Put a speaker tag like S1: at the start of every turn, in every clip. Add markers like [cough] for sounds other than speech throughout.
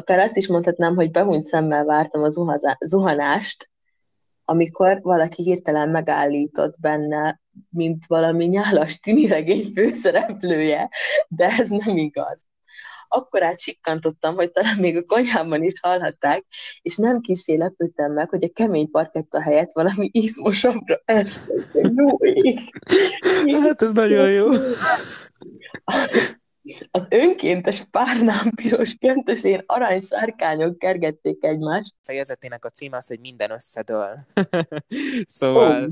S1: akár azt is mondhatnám, hogy behunyt szemmel vártam a zuhanást, amikor valaki hirtelen megállított benne, mint valami nyálas tiniregény főszereplője, de ez nem igaz akkor átsikkantottam, hogy talán még a konyhában is hallhatták, és nem kisé lepődtem meg, hogy a kemény parketta helyett valami izmosabbra esett.
S2: Hát ez nagyon jó.
S1: Az önkéntes párnám piros köntösén arany sárkányok kergették egymást.
S2: Fejezetének a címe az, hogy minden összedől. [laughs] szóval, oh.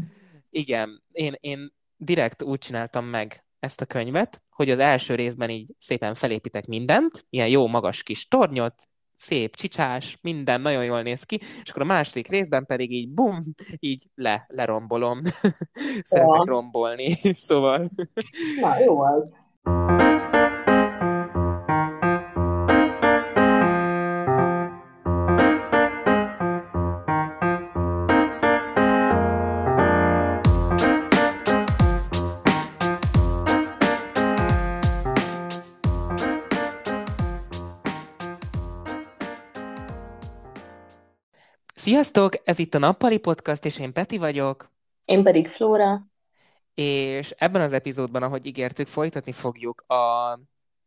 S2: igen, én, én direkt úgy csináltam meg ezt a könyvet, hogy az első részben így szépen felépítek mindent, ilyen jó magas kis tornyot, szép, csicsás, minden nagyon jól néz ki, és akkor a második részben pedig így bum, így le, lerombolom. [laughs] Szeretek ja. rombolni, [laughs] szóval.
S1: Na, jó az.
S2: Sziasztok! Ez itt a Nappali Podcast, és én Peti vagyok.
S1: Én pedig Flóra.
S2: És ebben az epizódban, ahogy ígértük, folytatni fogjuk a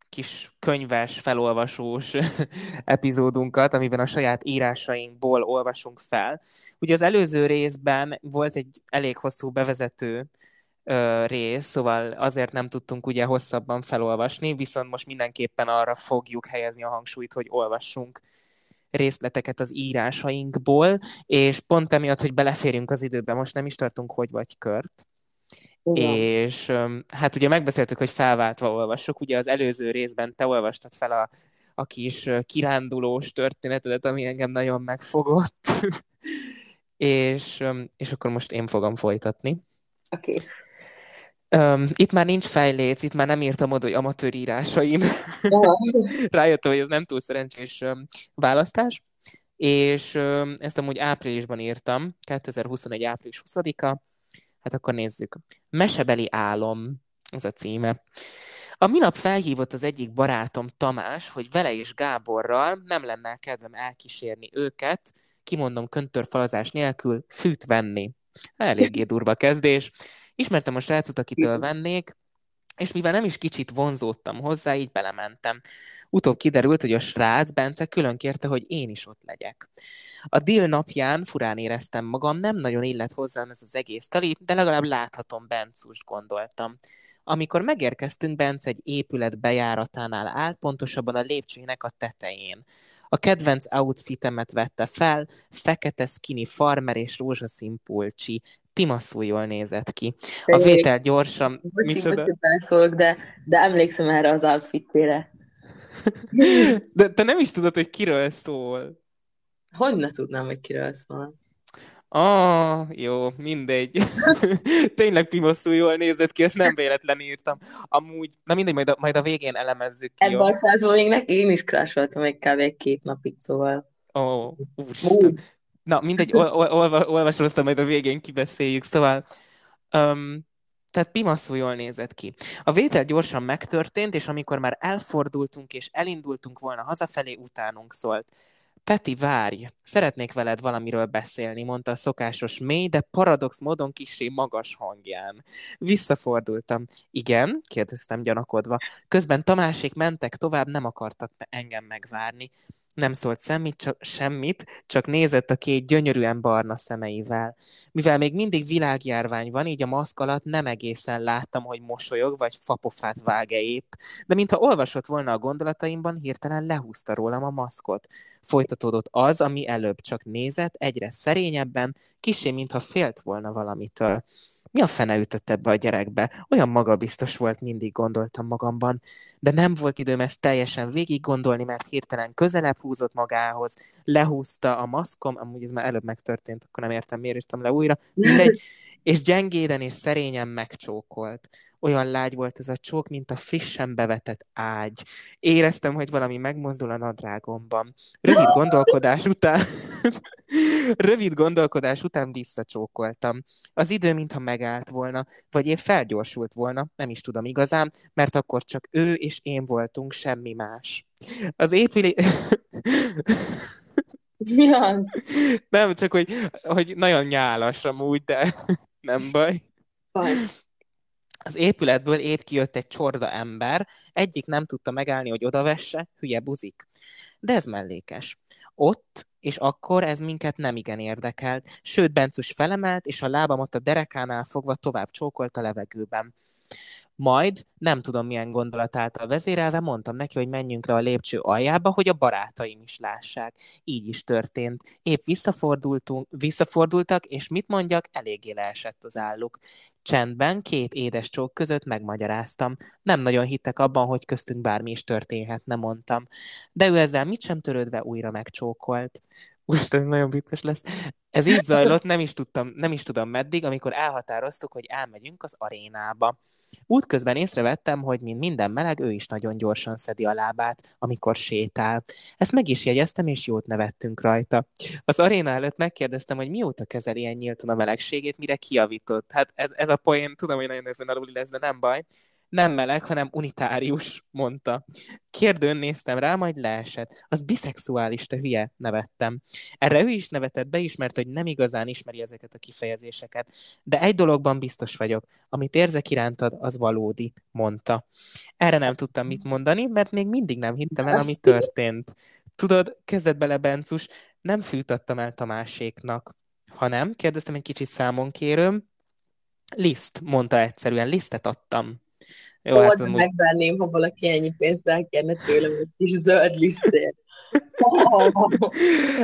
S2: kis könyves, felolvasós [laughs] epizódunkat, amiben a saját írásainkból olvasunk fel. Ugye az előző részben volt egy elég hosszú bevezető ö, rész, szóval azért nem tudtunk ugye hosszabban felolvasni, viszont most mindenképpen arra fogjuk helyezni a hangsúlyt, hogy olvassunk részleteket az írásainkból, és pont emiatt, hogy beleférjünk az időbe, most nem is tartunk hogy vagy kört. Igen. És hát ugye megbeszéltük, hogy felváltva olvassuk, ugye az előző részben te olvastad fel a, a kis kirándulós történetedet, ami engem nagyon megfogott, [laughs] és, és akkor most én fogom folytatni.
S1: Oké. Okay.
S2: Um, itt már nincs fejléc, itt már nem írtam oda, hogy amatőr írásaim. [laughs] Rájöttem, hogy ez nem túl szerencsés um, választás, és um, ezt amúgy áprilisban írtam, 2021. április 20-a. Hát akkor nézzük. Mesebeli álom, ez a címe. A minap felhívott az egyik barátom Tamás, hogy vele és Gáborral nem lenne kedvem elkísérni őket, kimondom köntörfalazás nélkül, fűt venni. Eléggé durva kezdés. Ismertem a srácot, akitől vennék, és mivel nem is kicsit vonzódtam hozzá, így belementem. Utóbb kiderült, hogy a srác Bence külön kérte, hogy én is ott legyek. A deal napján furán éreztem magam, nem nagyon illet hozzám ez az egész tali, de legalább láthatom Bencust, gondoltam. Amikor megérkeztünk, Bence egy épület bejáratánál áll, pontosabban a lépcsőjének a tetején. A kedvenc outfitemet vette fel, fekete skinny farmer és rózsaszín pulcsi, pimaszul jól nézett ki. A vétel gyorsan...
S1: Micsoda? Szólok, de, de emlékszem erre az outfitére. [laughs]
S2: de te nem is tudod, hogy kiről szól.
S1: Hogy ne tudnám, hogy kiről szól?
S2: Ah, jó, mindegy. [laughs] Tényleg pimoszul jól nézett ki, ezt nem véletlen írtam. Amúgy, na mindegy, majd a, majd a végén elemezzük ki.
S1: Ebben a százból még én is krásoltam egy kb. két napig, szóval.
S2: Ó, oh, úristen. Na, mindegy, ol, ol, ol, olvasóztam, majd a végén kibeszéljük. Szóval, um, tehát pimaszul jól nézett ki. A vétel gyorsan megtörtént, és amikor már elfordultunk és elindultunk volna hazafelé, utánunk szólt. Peti, várj! Szeretnék veled valamiről beszélni, mondta a szokásos mély, de paradox módon kisé magas hangján. Visszafordultam. Igen? kérdeztem gyanakodva. Közben Tamásék mentek tovább, nem akartak engem megvárni. Nem szólt semmit csak, semmit, csak nézett a két gyönyörűen barna szemeivel. Mivel még mindig világjárvány van, így a maszk alatt nem egészen láttam, hogy mosolyog, vagy fapofát vág-e épp, de mintha olvasott volna a gondolataimban, hirtelen lehúzta rólam a maszkot. Folytatódott az, ami előbb csak nézett, egyre szerényebben, kisé, mintha félt volna valamitől mi a fene ütött ebbe a gyerekbe? Olyan magabiztos volt, mindig gondoltam magamban. De nem volt időm ezt teljesen végig gondolni, mert hirtelen közelebb húzott magához, lehúzta a maszkom, amúgy ez már előbb megtörtént, akkor nem értem, miért írtam le újra. Mindegy, [laughs] és gyengéden és szerényen megcsókolt. Olyan lágy volt ez a csók, mint a frissen bevetett ágy. Éreztem, hogy valami megmozdul a nadrágomban. Rövid gondolkodás után... [laughs] Rövid gondolkodás után visszacsókoltam. Az idő mintha megállt volna, vagy épp felgyorsult volna, nem is tudom igazán, mert akkor csak ő és én voltunk, semmi más. Az épület...
S1: Mi az?
S2: Nem, csak hogy, hogy nagyon nyálas amúgy, de nem baj.
S1: Baj.
S2: Az épületből épp kijött egy csorda ember, egyik nem tudta megállni, hogy odavesse, hülye buzik. De ez mellékes. Ott és akkor ez minket nem igen érdekelt, sőt Bencus felemelt, és a lábamat a derekánál fogva tovább csókolt a levegőben. Majd, nem tudom milyen gondolat által vezérelve, mondtam neki, hogy menjünk le a lépcső aljába, hogy a barátaim is lássák. Így is történt. Épp visszafordultunk, visszafordultak, és mit mondjak, eléggé leesett az álluk. Csendben, két édes csók között megmagyaráztam. Nem nagyon hittek abban, hogy köztünk bármi is történhetne, mondtam. De ő ezzel mit sem törődve újra megcsókolt. Ez nagyon vicces lesz. Ez így zajlott, nem is, tudtam, nem is tudom meddig, amikor elhatároztuk, hogy elmegyünk az arénába. Útközben észrevettem, hogy mint minden meleg, ő is nagyon gyorsan szedi a lábát, amikor sétál. Ezt meg is jegyeztem, és jót nevettünk rajta. Az aréna előtt megkérdeztem, hogy mióta kezeli ilyen nyíltan a melegségét, mire kiavított. Hát ez, ez a poén, tudom, hogy nagyon öfönaluli lesz, de nem baj nem meleg, hanem unitárius, mondta. Kérdőn néztem rá, majd leesett. Az biszexuális, te hülye, nevettem. Erre ő is nevetett, beismert, hogy nem igazán ismeri ezeket a kifejezéseket. De egy dologban biztos vagyok. Amit érzek irántad, az valódi, mondta. Erre nem tudtam mit mondani, mert még mindig nem hittem el, ami történt. Tudod, kezdett bele Bencus, nem fűtattam el Tamáséknak. Ha nem, kérdeztem egy kicsit számon kérőm, Liszt, mondta egyszerűen, lisztet adtam.
S1: Jó, hát amúgy... megvenném, ha valaki ennyi pénzt elkérne tőlem egy kis zöld lisztért.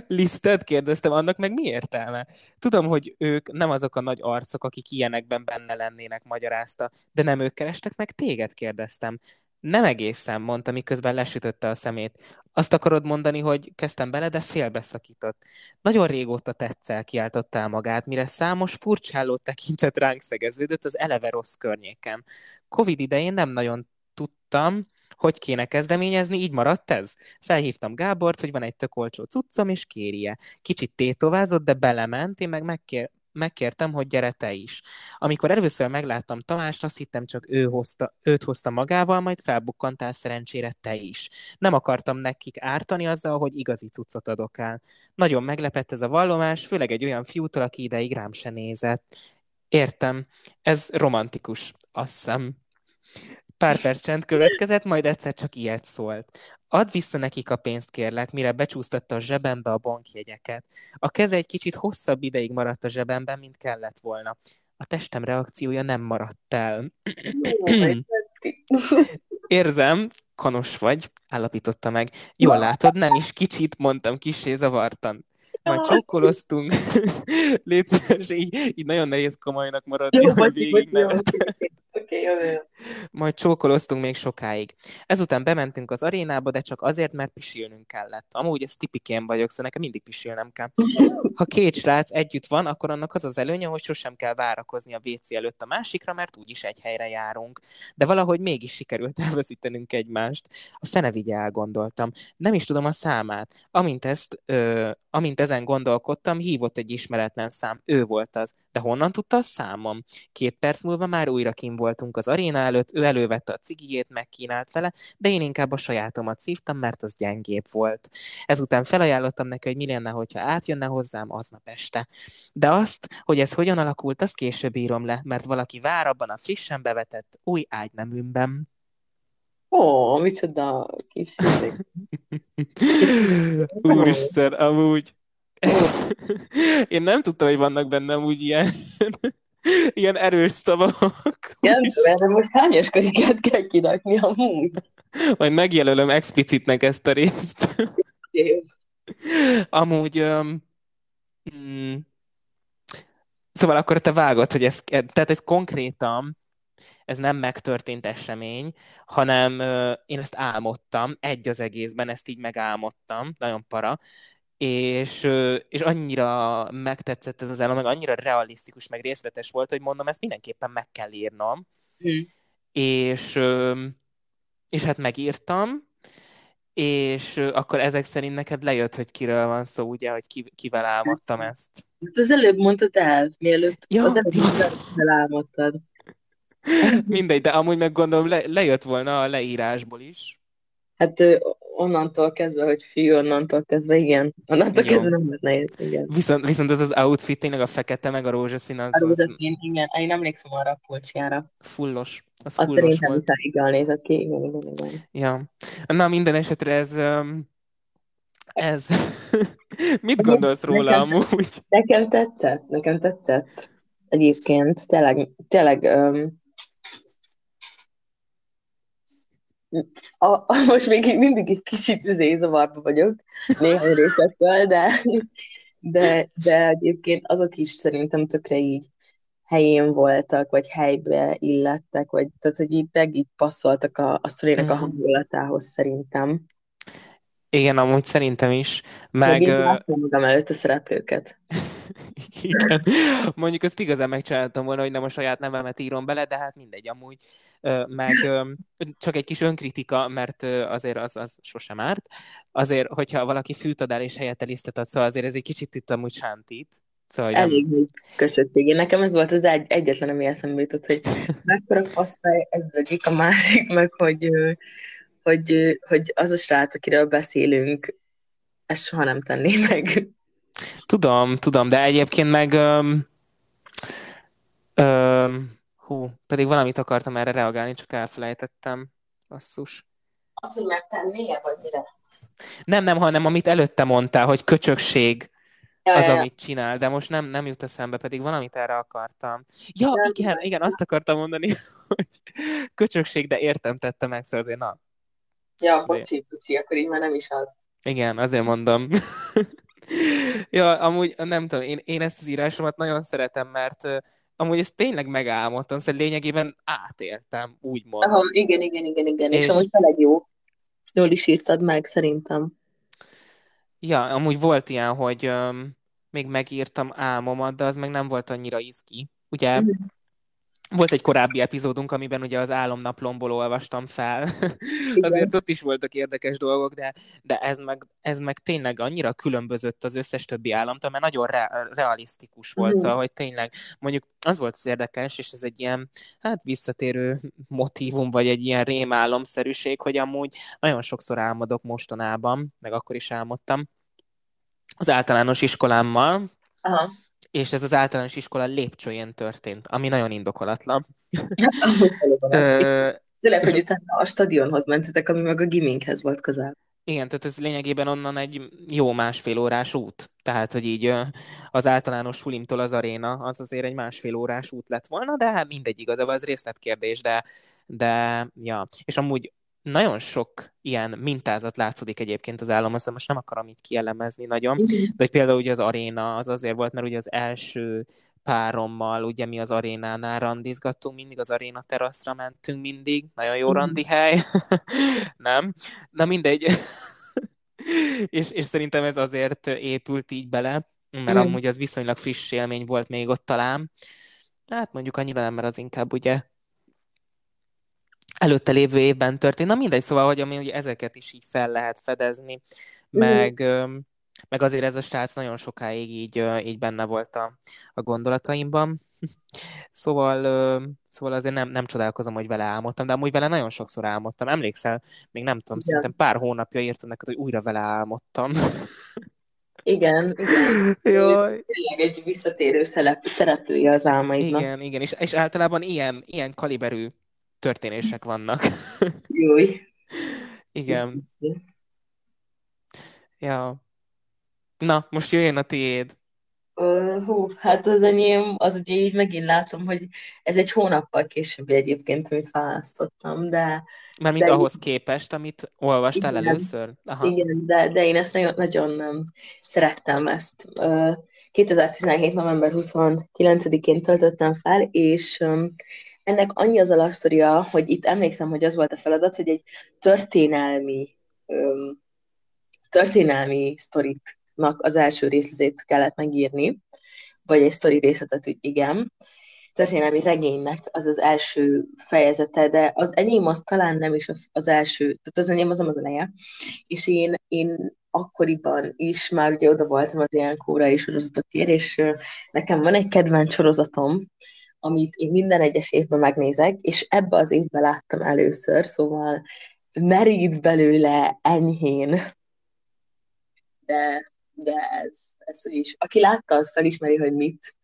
S2: Lisztet kérdeztem, annak meg mi értelme? Tudom, hogy ők nem azok a nagy arcok, akik ilyenekben benne lennének, magyarázta, de nem ők kerestek meg téged, kérdeztem. Nem egészen, mondta, miközben lesütötte a szemét. Azt akarod mondani, hogy kezdtem bele, de félbeszakított. Nagyon régóta tetszel, kiáltottál magát, mire számos furcsáló tekintet ránk szegeződött az eleve rossz környéken. Covid idején nem nagyon tudtam, hogy kéne kezdeményezni, így maradt ez? Felhívtam Gábort, hogy van egy tök olcsó cuccom, és kérje. Kicsit tétovázott, de belement, én meg megkér, megkértem, hogy gyere te is. Amikor először megláttam Tamást, azt hittem csak ő hozta, őt hozta magával, majd felbukkantál szerencsére te is. Nem akartam nekik ártani azzal, hogy igazi cuccot adok el. Nagyon meglepett ez a vallomás, főleg egy olyan fiútól, aki ideig rám se nézett. Értem, ez romantikus, azt hiszem. Pár perc csend következett, majd egyszer csak ilyet szólt. Add vissza nekik a pénzt, kérlek, mire becsúsztatta a zsebembe a bankjegyeket. A keze egy kicsit hosszabb ideig maradt a zsebemben, mint kellett volna. A testem reakciója nem maradt el. [clears throat] Érzem, kanos vagy, állapította meg. Jól látod, nem is kicsit, mondtam kisé zavartan. Majd csókoloztunk. [laughs] Légy szíves, így, így nagyon nehéz komolynak maradni. Jó, végig Oké, okay, jó, Majd csókoloztunk még sokáig. Ezután bementünk az arénába, de csak azért, mert pisilnünk kellett. Amúgy ez tipikén vagyok, szóval nekem mindig pisilnem kell. Ha két srác együtt van, akkor annak az az előnye, hogy sosem kell várakozni a WC előtt a másikra, mert úgyis egy helyre járunk. De valahogy mégis sikerült [laughs] elveszítenünk egymást. A fene vigye elgondoltam. Nem is tudom a számát. Amint, ezt, ö, amint ezen gondolkodtam, hívott egy ismeretlen szám. Ő volt az. De honnan tudta a számom? Két perc múlva már újra kim voltunk az aréna előtt, ő elővette a cigijét, megkínált vele, de én inkább a sajátomat szívtam, mert az gyengébb volt. Ezután felajánlottam neki, hogy mi lenne, hogyha átjönne hozzám aznap este. De azt, hogy ez hogyan alakult, azt később írom le, mert valaki vár abban a frissen bevetett új ágyneműmben.
S1: Ó, micsoda kis [laughs]
S2: Úristen, amúgy. [laughs] Én nem tudtam, hogy vannak bennem úgy ilyen, ilyen erős szavak.
S1: Igen, de most hányos körikát kell kirakni amúgy?
S2: Majd megjelölöm explicitnek ezt a részt. Amúgy, um, mm, szóval akkor te vágod, hogy ez, tehát ez konkrétan, ez nem megtörtént esemény, hanem uh, én ezt álmodtam, egy az egészben, ezt így megálmodtam, nagyon para, és, és annyira megtetszett ez az álom, meg annyira realisztikus, meg részletes volt, hogy mondom, ezt mindenképpen meg kell írnom. Mm. És, és hát megírtam, és akkor ezek szerint neked lejött, hogy kiről van szó, ugye, hogy ki, kivel álmodtam ezt.
S1: Ezt az előbb mondtad el, mielőtt ja. az előbb elálmodtad. [laughs]
S2: Mindegy, de amúgy meg gondolom le, lejött volna a leírásból is.
S1: Hát onnantól kezdve, hogy fiú, onnantól kezdve, igen. Onnantól Jó. kezdve nem volt nehéz, igen.
S2: Viszont, viszont ez az outfit, tényleg a fekete, meg a rózsaszín, az...
S1: A rózsaszín, az... igen. Én emlékszem arra a pulcsjára.
S2: Fullos. Az
S1: Azt
S2: fullos
S1: szerintem
S2: volt.
S1: itáig nézett ki, igen, igen, igen.
S2: Ja. Na, minden esetre ez... Ez... [laughs] Mit gondolsz róla
S1: nekem,
S2: amúgy?
S1: Nekem tetszett, nekem tetszett. Egyébként, tényleg, tényleg um, a, a, most még mindig egy kicsit zavarba vagyok néhány részekkel, de, de, de egyébként azok is szerintem tökre így helyén voltak, vagy helybe illettek, vagy tehát, hogy így, így passzoltak a, a sztorének mm. a hangulatához szerintem.
S2: Igen, amúgy szerintem is. Meg...
S1: Még láttam magam előtt a szereplőket. [laughs]
S2: Igen. Mondjuk ezt igazán megcsináltam volna, hogy nem a saját nevemet írom bele, de hát mindegy amúgy. Meg csak egy kis önkritika, mert azért az, az sosem árt. Azért, hogyha valaki fűtadál és helyette lisztet ad, szóval azért ez egy kicsit itt amúgy sántít. Szóval,
S1: Elég nem... köcsötség. Én nekem ez volt az egy, egyetlen, ami eszembe jutott, hogy [laughs] mekkora faszfej ez az egyik, a másik, meg hogy, hogy, hogy az a srác, akiről beszélünk, ezt soha nem tenné meg.
S2: Tudom, tudom, de egyébként meg... Um, um, hú, pedig valamit akartam erre reagálni, csak elfelejtettem. Basszus.
S1: Azt, hogy megtennie, vagy mire?
S2: Nem, nem, hanem amit előtte mondtál, hogy köcsökség ja, az, ja, ja. amit csinál, de most nem, nem jut eszembe, pedig valamit erre akartam. Ja, igen, igen, azt akartam mondani, [laughs] hogy köcsökség, de értem tette meg, szóval azért na.
S1: Ja, bocsi, bocsi, akkor így már nem is az.
S2: Igen, azért mondom. [laughs] ja, amúgy nem tudom, én, én ezt az írásomat nagyon szeretem, mert uh, amúgy ezt tényleg megálmodtam, szóval lényegében átéltem, úgymond.
S1: Aha, igen, igen, igen, igen, és, és amúgy tényleg jó. Jól is írtad meg, szerintem.
S2: Ja, amúgy volt ilyen, hogy um, még megírtam álmomat, de az meg nem volt annyira izgi. Ugye mm. Volt egy korábbi epizódunk, amiben ugye az álomnaplomból olvastam fel. Azért ott is voltak érdekes dolgok, de, de ez, meg, ez meg tényleg annyira különbözött az összes többi államtól, mert nagyon re- realisztikus volt, mm. szóval, hogy tényleg mondjuk az volt az érdekes, és ez egy ilyen hát visszatérő motívum, vagy egy ilyen rémálomszerűség, hogy amúgy nagyon sokszor álmodok mostanában, meg akkor is álmodtam, az általános iskolámmal, Aha és ez az általános iskola lépcsőjén történt, ami nagyon indokolatlan.
S1: Tényleg, hogy utána a stadionhoz mentetek, ami meg a giminkhez volt közel.
S2: Igen, tehát ez lényegében onnan egy jó másfél órás út. Tehát, hogy így az általános sulimtól az aréna, az azért egy másfél órás út lett volna, de hát mindegy igazából, az részletkérdés, de, de ja. És amúgy nagyon sok ilyen mintázat látszódik egyébként az állam, azt most nem akarom így kielemezni nagyon, mhm. de hogy például ugye az aréna az azért volt, mert ugye az első párommal, ugye mi az arénánál randizgattunk, mindig az aréna teraszra mentünk mindig, nagyon jó mhm. randi hely, [laughs] nem? Na mindegy. [laughs] és, és szerintem ez azért épült így bele, mert amúgy az viszonylag friss élmény volt még ott talán. Hát mondjuk annyira nem, mert az inkább ugye előtte lévő évben történt. Na mindegy, szóval, hogy ami ugye ezeket is így fel lehet fedezni, meg, mm. meg azért ez a srác nagyon sokáig így, így benne volt a, a gondolataimban. [laughs] szóval, szóval azért nem, nem csodálkozom, hogy vele álmodtam, de amúgy vele nagyon sokszor álmodtam. Emlékszel? Még nem tudom, igen. szerintem pár hónapja írtam neked, hogy újra vele álmodtam. [laughs]
S1: Igen, igen. [laughs] Jaj. Tényleg egy visszatérő szereplője az álmaidnak.
S2: Igen, igen, és, és általában ilyen, ilyen kaliberű történések vannak.
S1: Júj.
S2: Igen. Ja. Na, most jöjjön a tiéd.
S1: Uh, hú, hát az enyém, az ugye így megint látom, hogy ez egy hónappal később egyébként, amit választottam, de...
S2: Mert mint de ahhoz így... képest, amit olvastál igen, először?
S1: Aha. Igen, de, de én ezt nagyon, nagyon szerettem ezt. Uh, 2017. november 29-én töltöttem fel, és um, ennek annyi az alapsztoria, hogy itt emlékszem, hogy az volt a feladat, hogy egy történelmi um, történelmi sztoritnak az első részletét kellett megírni, vagy egy sztori részletet, hogy igen. Történelmi regénynek az az első fejezete, de az enyém az talán nem is az első, tehát az enyém az nem az eleje. És én, én akkoriban is már ugye oda voltam az ilyen kórai sorozatokért, és nekem van egy kedvenc sorozatom, amit én minden egyes évben megnézek, és ebbe az évben láttam először, szóval merít belőle enyhén. De, de ez, ez is. Aki látta, az felismeri, hogy mit.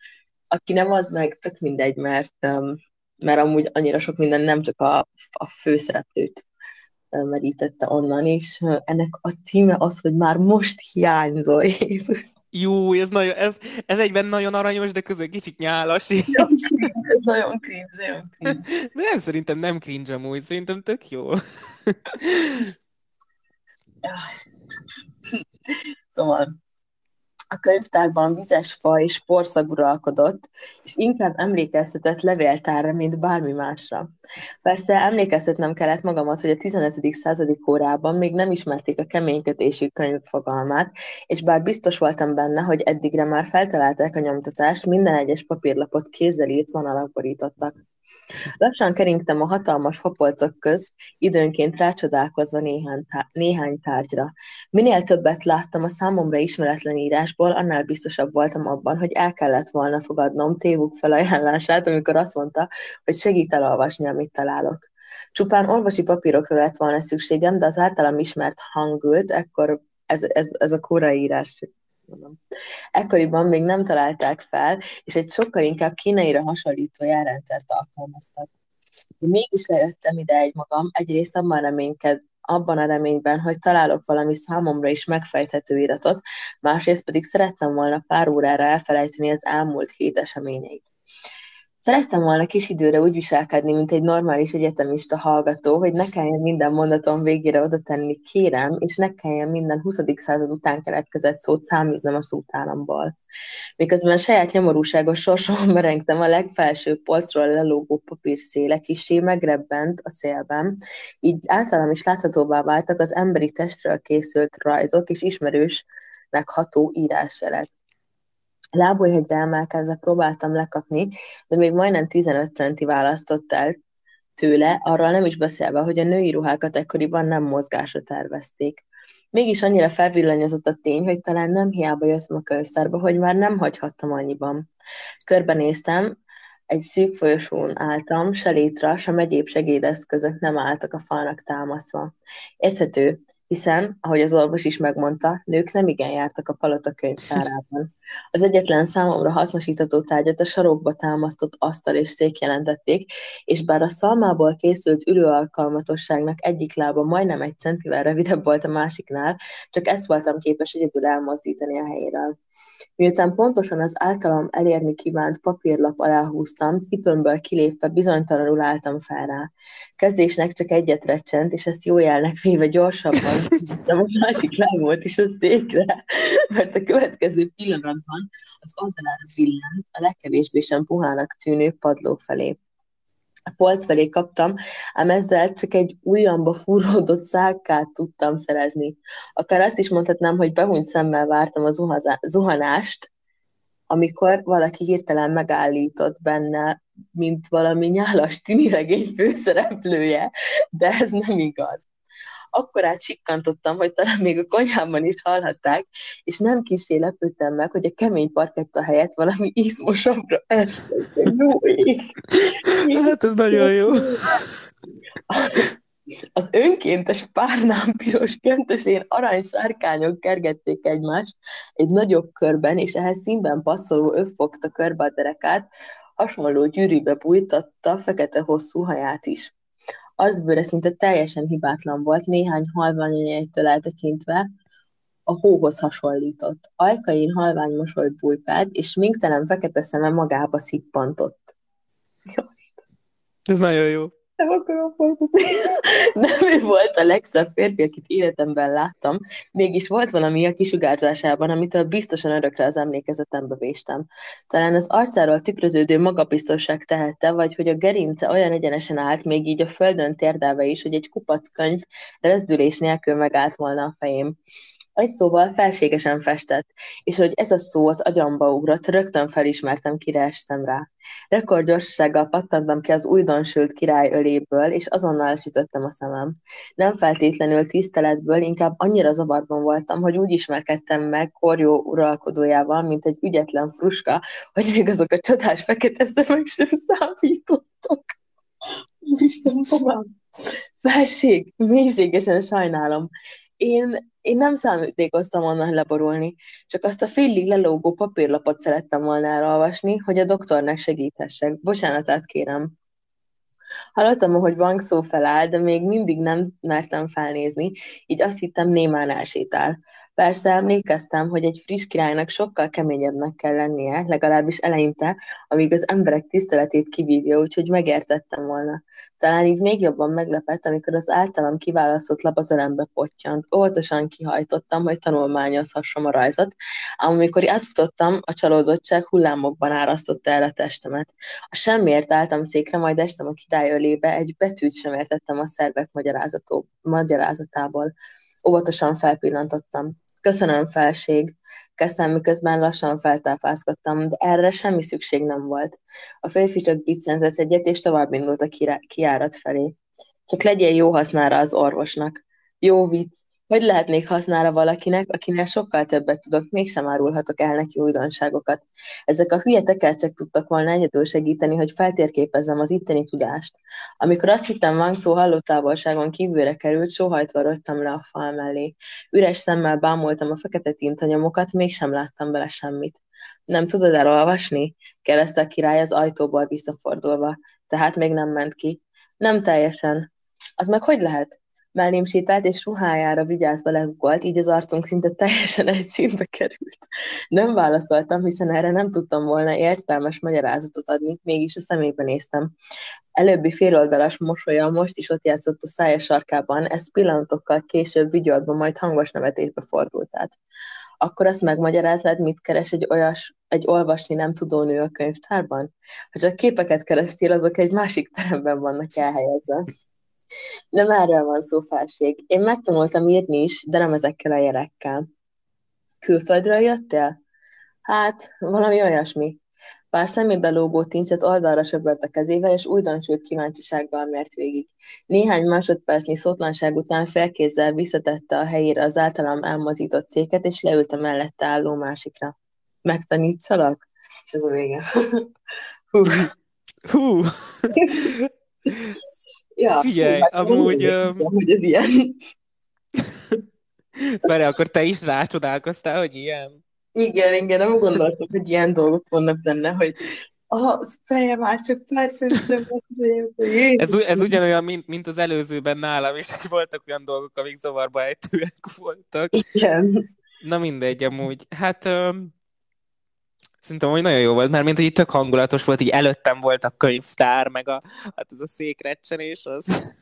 S1: Aki nem, az meg tök mindegy, mert, mert amúgy annyira sok minden nem csak a, a főszereplőt merítette onnan, és ennek a címe az, hogy már most hiányzol, [laughs] Jézus.
S2: Jó, ez, nagyon, ez, ez egyben nagyon aranyos, de közben kicsit nyálas.
S1: Nagyon cringe, ez nagyon cringe, nagyon cringe.
S2: Nem, szerintem nem cringe amúgy, szerintem tök jó.
S1: Szóval a könyvtárban vizes fa és porszag uralkodott, és inkább emlékeztetett levéltárra, mint bármi másra. Persze emlékeztetnem kellett magamat, hogy a 15. századi kórában még nem ismerték a keménykötésű könyv fogalmát, és bár biztos voltam benne, hogy eddigre már feltalálták a nyomtatást, minden egyes papírlapot kézzel írt vonalak borítottak. Lassan keringtem a hatalmas fapolcok köz, időnként rácsodálkozva néhány, tá- néhány tárgyra. Minél többet láttam a számomra ismeretlen írásból, annál biztosabb voltam abban, hogy el kellett volna fogadnom tévuk felajánlását, amikor azt mondta, hogy segít elolvasni, amit találok. Csupán orvosi papírokra lett volna szükségem, de az általam ismert hangült, ekkor ez, ez, ez a korai írás Ekkoriban még nem találták fel, és egy sokkal inkább kínaira hasonlító járrendszert alkalmaztak. Én mégis lejöttem ide egy magam, egyrészt abban reményked, abban a reményben, hogy találok valami számomra is megfejthető iratot, másrészt pedig szerettem volna pár órára elfelejteni az elmúlt hét eseményeit. Szerettem volna kis időre úgy viselkedni, mint egy normális egyetemista hallgató, hogy ne kelljen minden mondatom végére oda tenni kérem, és ne kelljen minden 20. század után keletkezett szót száműznem a szótálamból. Miközben saját nyomorúságos sorsom [laughs] merengtem a legfelső polcról lelógó papírszéle kisé megrebbent a célben, így általam is láthatóvá váltak az emberi testről készült rajzok és ismerősnek ható írásjelek. Lábújhegyre emelkedve próbáltam lekapni, de még majdnem 15 centi választott el tőle, arról nem is beszélve, hogy a női ruhákat ekkoriban nem mozgásra tervezték. Mégis annyira felvillanyozott a tény, hogy talán nem hiába jöttem a könyvtárba, hogy már nem hagyhattam annyiban. Körbenéztem, egy szűk folyosón álltam, se létra, sem egyéb segédeszközök nem álltak a falnak támaszva. Érthető, hiszen, ahogy az orvos is megmondta, nők nem igen jártak a palota könyvtárában. Az egyetlen számomra hasznosítható tárgyat a sarokba támasztott asztal és szék jelentették, és bár a szalmából készült ülőalkalmatosságnak egyik lába majdnem egy centivel rövidebb volt a másiknál, csak ezt voltam képes egyedül elmozdítani a helyéről. Miután pontosan az általam elérni kívánt papírlap alá húztam, cipőmből kilépve bizonytalanul álltam fel rá. Kezdésnek csak egyet recsent, és ezt jó jelnek véve gyorsabban, de a másik lábot is a székre, mert a következő pillanatban az oldalára billent a legkevésbé sem puhának tűnő padló felé. A polc felé kaptam, ám ezzel csak egy ujjamba fúródott szákkát tudtam szerezni. Akár azt is mondhatnám, hogy behunyt szemmel vártam a zuhanást, amikor valaki hirtelen megállított benne, mint valami nyálas tiniregény főszereplője, de ez nem igaz akkor átsikkantottam, hogy talán még a konyhában is hallhatták, és nem kisé lepődtem meg, hogy a kemény parketta helyett valami izmosabbra esett. Jó ég!
S2: Hát ez nagyon jó. [laughs]
S1: Az önkéntes párnám piros köntösén arany sárkányok kergették egymást egy nagyobb körben, és ehhez színben passzoló öv fogta körbe a derekát, hasonló gyűrűbe bújtatta fekete hosszú haját is arcbőre szinte teljesen hibátlan volt, néhány halványanyjegytől eltekintve, a hóhoz hasonlított. Ajkain halvány mosoly bujkált, és minktelen fekete szeme magába szippantott.
S2: Ez nagyon jó.
S1: Nem akarom folytatni. [laughs] Nem ő volt a legszebb férfi, akit életemben láttam, mégis volt valami a kisugárzásában, amitől biztosan örökre az emlékezetembe véstem. Talán az arcáról tükröződő magabiztosság tehette, vagy hogy a gerince olyan egyenesen állt, még így a földön térdelve is, hogy egy kupac könyv rezdülés nélkül megállt volna a fejém. Egy szóval felségesen festett, és hogy ez a szó az agyamba ugrott, rögtön felismertem, kire estem rá. Rekordgyorsasággal pattantam ki az újdonsült király öléből, és azonnal sütöttem a szemem. Nem feltétlenül tiszteletből, inkább annyira zavarban voltam, hogy úgy ismerkedtem meg Korjó uralkodójával, mint egy ügyetlen fruska, hogy még azok a csodás fekete szemek sem számítottak. Úristen, tovább. Felség, mélységesen sajnálom. Én, én nem szándékoztam volna leborulni, csak azt a félig lelógó papírlapot szerettem volna elolvasni, hogy a doktornak segíthessek. Bocsánatát kérem. Hallottam, hogy Wang szó feláll, de még mindig nem mertem felnézni, így azt hittem némán elsétál. Persze emlékeztem, hogy egy friss királynak sokkal keményebbnek kell lennie, legalábbis eleinte, amíg az emberek tiszteletét kivívja, úgyhogy megértettem volna. Talán így még jobban meglepett, amikor az általam kiválasztott lap az örembe pottyant. Óvatosan kihajtottam, hogy tanulmányozhassam a rajzot, ám amikor átfutottam, a csalódottság hullámokban árasztotta el a testemet. A semmiért álltam székre, majd estem a király ölébe, egy betűt sem értettem a szervek magyarázatából. Óvatosan felpillantottam. Köszönöm, felség. Kezdtem, miközben lassan feltápászkodtam, de erre semmi szükség nem volt. A férfi csak biccentett egyet, és tovább indult a kiárat felé. Csak legyél jó hasznára az orvosnak. Jó vicc, hogy lehetnék hasznára valakinek, akinek sokkal többet tudok, mégsem árulhatok el neki újdonságokat. Ezek a hülye tekercsek tudtak volna egyedül segíteni, hogy feltérképezzem az itteni tudást. Amikor azt hittem Wang szó hallótávolságon kívülre került, sóhajtva rögtem le a fal mellé. Üres szemmel bámultam a fekete tintanyomokat, mégsem láttam bele semmit. Nem tudod elolvasni? kérdezte a király az ajtóból visszafordulva. Tehát még nem ment ki. Nem teljesen. Az meg hogy lehet? Mellém sétált, és ruhájára vigyázva lehugolt, így az arcunk szinte teljesen egy színbe került. Nem válaszoltam, hiszen erre nem tudtam volna értelmes magyarázatot adni, mégis a szemébe néztem. Előbbi féloldalas mosolya most is ott játszott a szája sarkában, ez pillanatokkal később vigyoltba, majd hangos nevetésbe fordult át. Akkor azt megmagyaráznád, mit keres egy olyas, egy olvasni nem tudó nő a könyvtárban? Ha csak képeket kerestél, azok egy másik teremben vannak elhelyezve. Nem erről van szó, felség. Én megtanultam írni is, de nem ezekkel a jelekkel. Külföldről jöttél? Hát, valami olyasmi. Pár szemébe lógó tincset oldalra söpört a kezével, és újdonsült kíváncsisággal mért végig. Néhány másodpercnyi szótlanság után felkézzel visszatette a helyére az általam elmozított széket, és leült a mellette álló másikra. Megtanítsalak? És ez a vége. [laughs] Hú.
S2: Hú. [laughs]
S1: Ja,
S2: Figyelj, hát amúgy...
S1: Hiszem, hogy ez ilyen. [laughs]
S2: Várj, akkor te is rácsodálkoztál, hogy ilyen?
S1: Igen, igen, nem gondoltam, hogy ilyen dolgok vannak benne, hogy az feje már csak pár
S2: ez, ez ugyanolyan, mint, mint az előzőben nálam is, hogy voltak olyan dolgok, amik zavarba ejtőek voltak.
S1: Igen.
S2: Na mindegy, amúgy. Hát Szerintem, hogy nagyon jó volt, mert mint hogy itt tök hangulatos volt, így előttem volt a könyvtár, meg a, hát ez a székrecsenés, az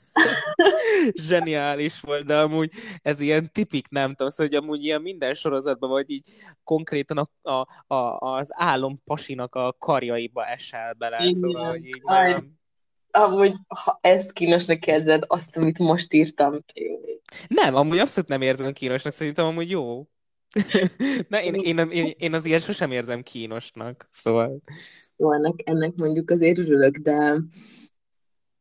S2: [laughs] zseniális volt, de amúgy ez ilyen tipik, nem tudom, szóval, hogy amúgy ilyen minden sorozatban vagy így konkrétan a, a, a, az álom pasinak a karjaiba esel bele, Igen. szóval, hogy így nagyon...
S1: Amúgy, ha ezt kínosnak érzed, azt, amit most írtam, tényleg.
S2: Nem, amúgy abszolút nem érzem kínosnak, szerintem amúgy jó. Ne, én, én, én, én azért sosem érzem kínosnak, szóval...
S1: Jó, ennek, ennek mondjuk azért örülök, de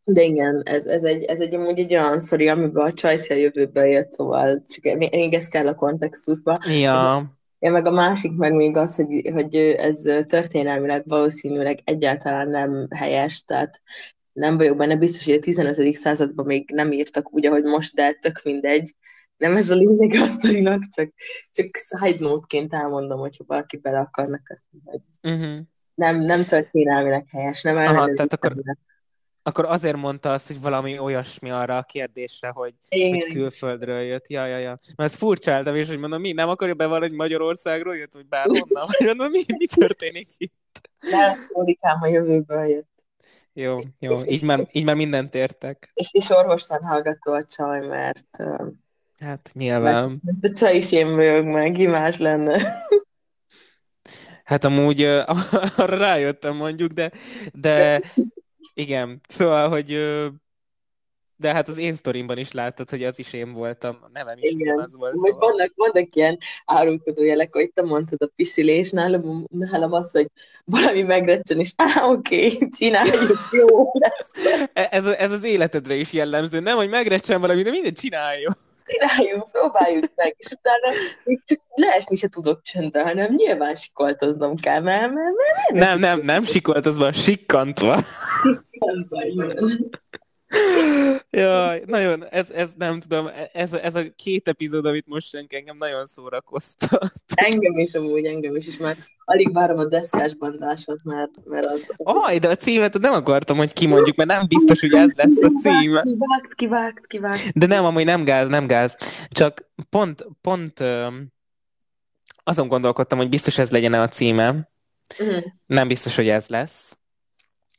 S1: de igen, ez, ez, egy, ez egy amúgy egy olyan sztori, amiben a Csajci a jövőben jött, szóval csak még ez kell a kontextusba.
S2: Ja.
S1: Ja, meg a másik meg még az, hogy, hogy ez történelmileg valószínűleg egyáltalán nem helyes, tehát nem vagyok benne biztos, hogy a 15. században még nem írtak úgy, ahogy most, de tök mindegy nem ez a lényeg a sztorinak, csak, csak side note-ként elmondom, hogyha valaki bele akarnak hogy uh-huh. nem, nem történelmileg helyes, nem
S2: Aha, tehát akkor, akkor azért mondta azt, hogy valami olyasmi arra a kérdésre, hogy, hogy külföldről jött. Ja, ja, ja. Mert ezt furcsáltam, és hogy mondom, mi nem akarja bevallani, hogy Magyarországról jött, vagy bárhonnan? Vagy mondom, mi, mi történik itt?
S1: Nem, Mónikám a jövőből jött.
S2: Jó, jó. És, így, és, már, így már mindent értek.
S1: És, és orvosan hallgató a csaj, mert
S2: Hát nyilván.
S1: Ezt a csaj is én vagyok meg, ki más lenne.
S2: Hát amúgy [laughs] arra rájöttem mondjuk, de, de igen, szóval, hogy de hát az én sztorimban is láttad, hogy az is én voltam, a nevem is Igen. az volt.
S1: Most szóval. vannak, vannak ilyen árulkodó jelek, hogy te mondtad a piszilés, nálam, nálam az, hogy valami megrecsen, és á, oké, okay, csináljuk, jó lesz.
S2: E, ez, ez az életedre is jellemző, nem, hogy megrecsen valami, de mindent csináljuk
S1: csináljunk, próbáljuk meg, és utána még csak leesni se tudok csöndbe, hanem nyilván sikoltoznom kell, mert, mert, mert
S2: nem, nem, nem sikoltozva, sikkantva.
S1: Sikkantva, igen.
S2: Jaj, nagyon, ez, ez nem tudom, ez, ez a két epizód, amit most senki engem nagyon szórakoztat.
S1: Engem is amúgy, engem is, és már alig várom a deszkás bandásot, mert, mert az...
S2: Aj, de a címet nem akartam, hogy kimondjuk, mert nem biztos, hogy ez lesz a címe.
S1: Kivágt, kivágt, kivágt.
S2: De nem, amúgy nem gáz, nem gáz. Csak pont, pont azon gondolkodtam, hogy biztos ez legyen a címe. Uh-huh. Nem biztos, hogy ez lesz.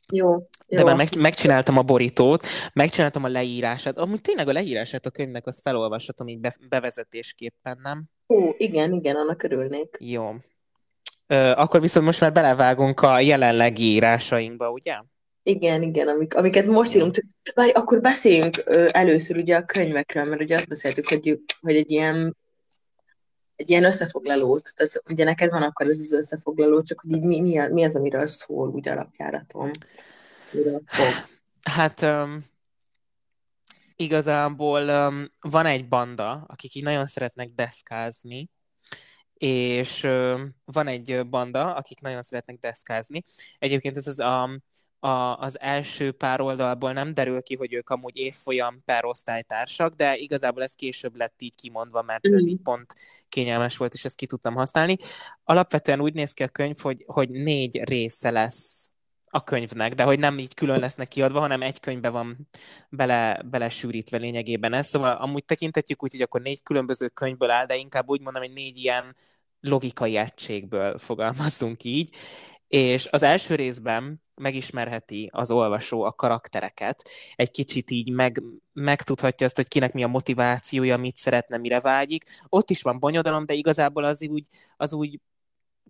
S1: Jó.
S2: De már meg, megcsináltam a borítót, megcsináltam a leírását. Amúgy tényleg a leírását a könyvnek azt felolvashatom így be, bevezetésképpen, nem?
S1: Ó, igen, igen, annak örülnék.
S2: Jó. Ö, akkor viszont most már belevágunk a jelenlegi írásainkba, ugye?
S1: Igen, igen, amik, amiket most írunk. Várj, akkor beszéljünk ö, először ugye a könyvekről, mert ugye azt beszéltük, hogy, hogy egy ilyen egy ilyen összefoglalót, tehát ugye neked van akkor ez az összefoglaló, csak hogy így mi, mi, mi az, amiről szól úgy alapjáraton.
S2: Hát um, igazából um, van egy banda, akik így nagyon szeretnek deszkázni, és um, van egy banda, akik nagyon szeretnek deszkázni. Egyébként ez az a, a, az első pár oldalból nem derül ki, hogy ők amúgy évfolyam per osztálytársak, de igazából ez később lett így kimondva, mert ez így pont kényelmes volt, és ezt ki tudtam használni. Alapvetően úgy néz ki a könyv, hogy, hogy négy része lesz a könyvnek, de hogy nem így külön lesznek kiadva, hanem egy könyvbe van bele, belesűrítve lényegében ez. Szóval amúgy tekintetjük úgy, hogy akkor négy különböző könyvből áll, de inkább úgy mondom, hogy négy ilyen logikai egységből fogalmazunk így. És az első részben megismerheti az olvasó a karaktereket, egy kicsit így meg, megtudhatja azt, hogy kinek mi a motivációja, mit szeretne, mire vágyik. Ott is van bonyodalom, de igazából az úgy, az úgy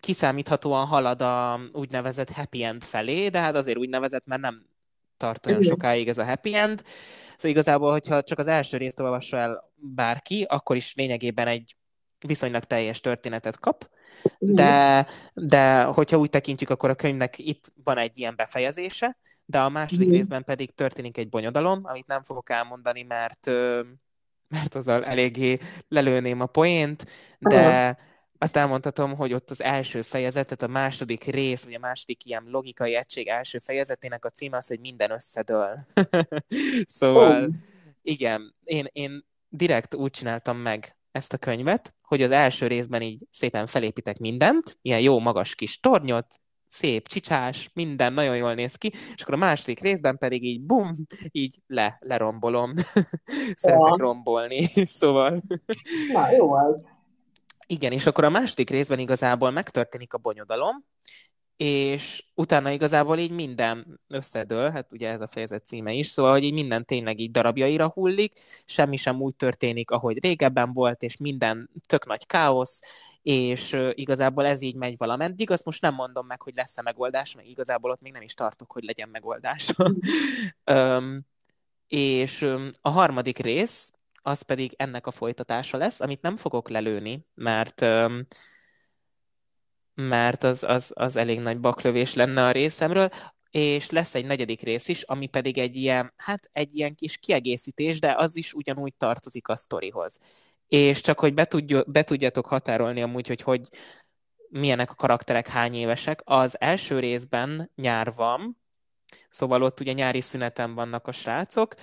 S2: kiszámíthatóan halad a úgynevezett happy end felé, de hát azért úgynevezett, mert nem tart olyan sokáig ez a happy end. Szóval igazából, hogyha csak az első részt olvassa el bárki, akkor is lényegében egy viszonylag teljes történetet kap, de, de hogyha úgy tekintjük, akkor a könyvnek itt van egy ilyen befejezése, de a második mm. részben pedig történik egy bonyodalom, amit nem fogok elmondani, mert, mert azzal eléggé lelőném a poént, de Aha azt elmondhatom, hogy ott az első fejezet, tehát a második rész, vagy a második ilyen logikai egység első fejezetének a címe az, hogy minden összedől. [laughs] szóval, oh. igen, én, én direkt úgy csináltam meg ezt a könyvet, hogy az első részben így szépen felépítek mindent, ilyen jó magas kis tornyot, szép, csicsás, minden nagyon jól néz ki, és akkor a második részben pedig így bum, így le, lerombolom. [laughs] Szeretek rombolni, [laughs] szóval...
S1: Na, jó az.
S2: Igen, és akkor a második részben igazából megtörténik a bonyodalom, és utána igazából így minden összedől, hát ugye ez a fejezet címe is, szóval, hogy így minden tényleg így darabjaira hullik, semmi sem úgy történik, ahogy régebben volt, és minden tök nagy káosz, és igazából ez így megy valameddig, azt most nem mondom meg, hogy lesz-e megoldás, mert igazából ott még nem is tartok, hogy legyen megoldás. [laughs] és a harmadik rész, az pedig ennek a folytatása lesz, amit nem fogok lelőni, mert mert az, az, az elég nagy baklövés lenne a részemről, és lesz egy negyedik rész is, ami pedig egy ilyen, hát egy ilyen kis kiegészítés, de az is ugyanúgy tartozik a sztorihoz. És csak, hogy be, tudj, be tudjátok határolni amúgy, hogy, hogy milyenek a karakterek, hány évesek. Az első részben nyár van, szóval ott ugye nyári szüneten vannak a srácok,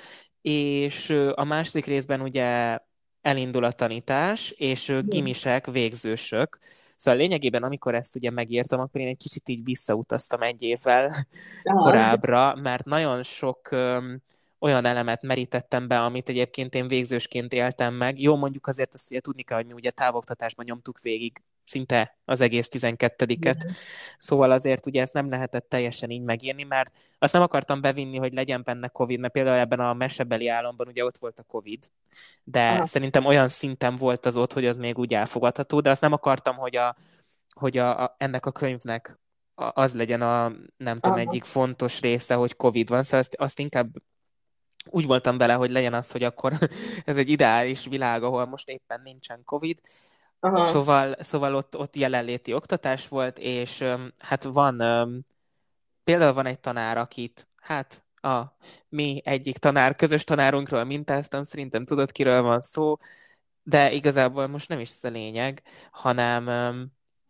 S2: és a második részben ugye elindul a tanítás, és gimisek, végzősök. Szóval lényegében, amikor ezt ugye megírtam, akkor én egy kicsit így visszautaztam egy évvel Aha. korábbra, mert nagyon sok öm, olyan elemet merítettem be, amit egyébként én végzősként éltem meg. Jó, mondjuk azért azt ugye tudni kell, hogy mi ugye távoktatásban nyomtuk végig szinte az egész 12-et. Szóval azért ugye ezt nem lehetett teljesen így megírni, mert azt nem akartam bevinni, hogy legyen benne Covid, mert például ebben a mesebeli államban ugye ott volt a Covid, de Aha. szerintem olyan szinten volt az ott, hogy az még úgy elfogadható, de azt nem akartam, hogy, a, hogy a, a, ennek a könyvnek az legyen a, nem tudom, Aha. egyik fontos része, hogy Covid van, szóval azt, azt inkább úgy voltam bele, hogy legyen az, hogy akkor [laughs] ez egy ideális világ, ahol most éppen nincsen Covid, Aha. Szóval, szóval ott, ott jelenléti oktatás volt, és hát van, például van egy tanár, akit, hát a mi egyik tanár, közös tanárunkról mintáztam, szerintem tudod, kiről van szó, de igazából most nem is ez a lényeg, hanem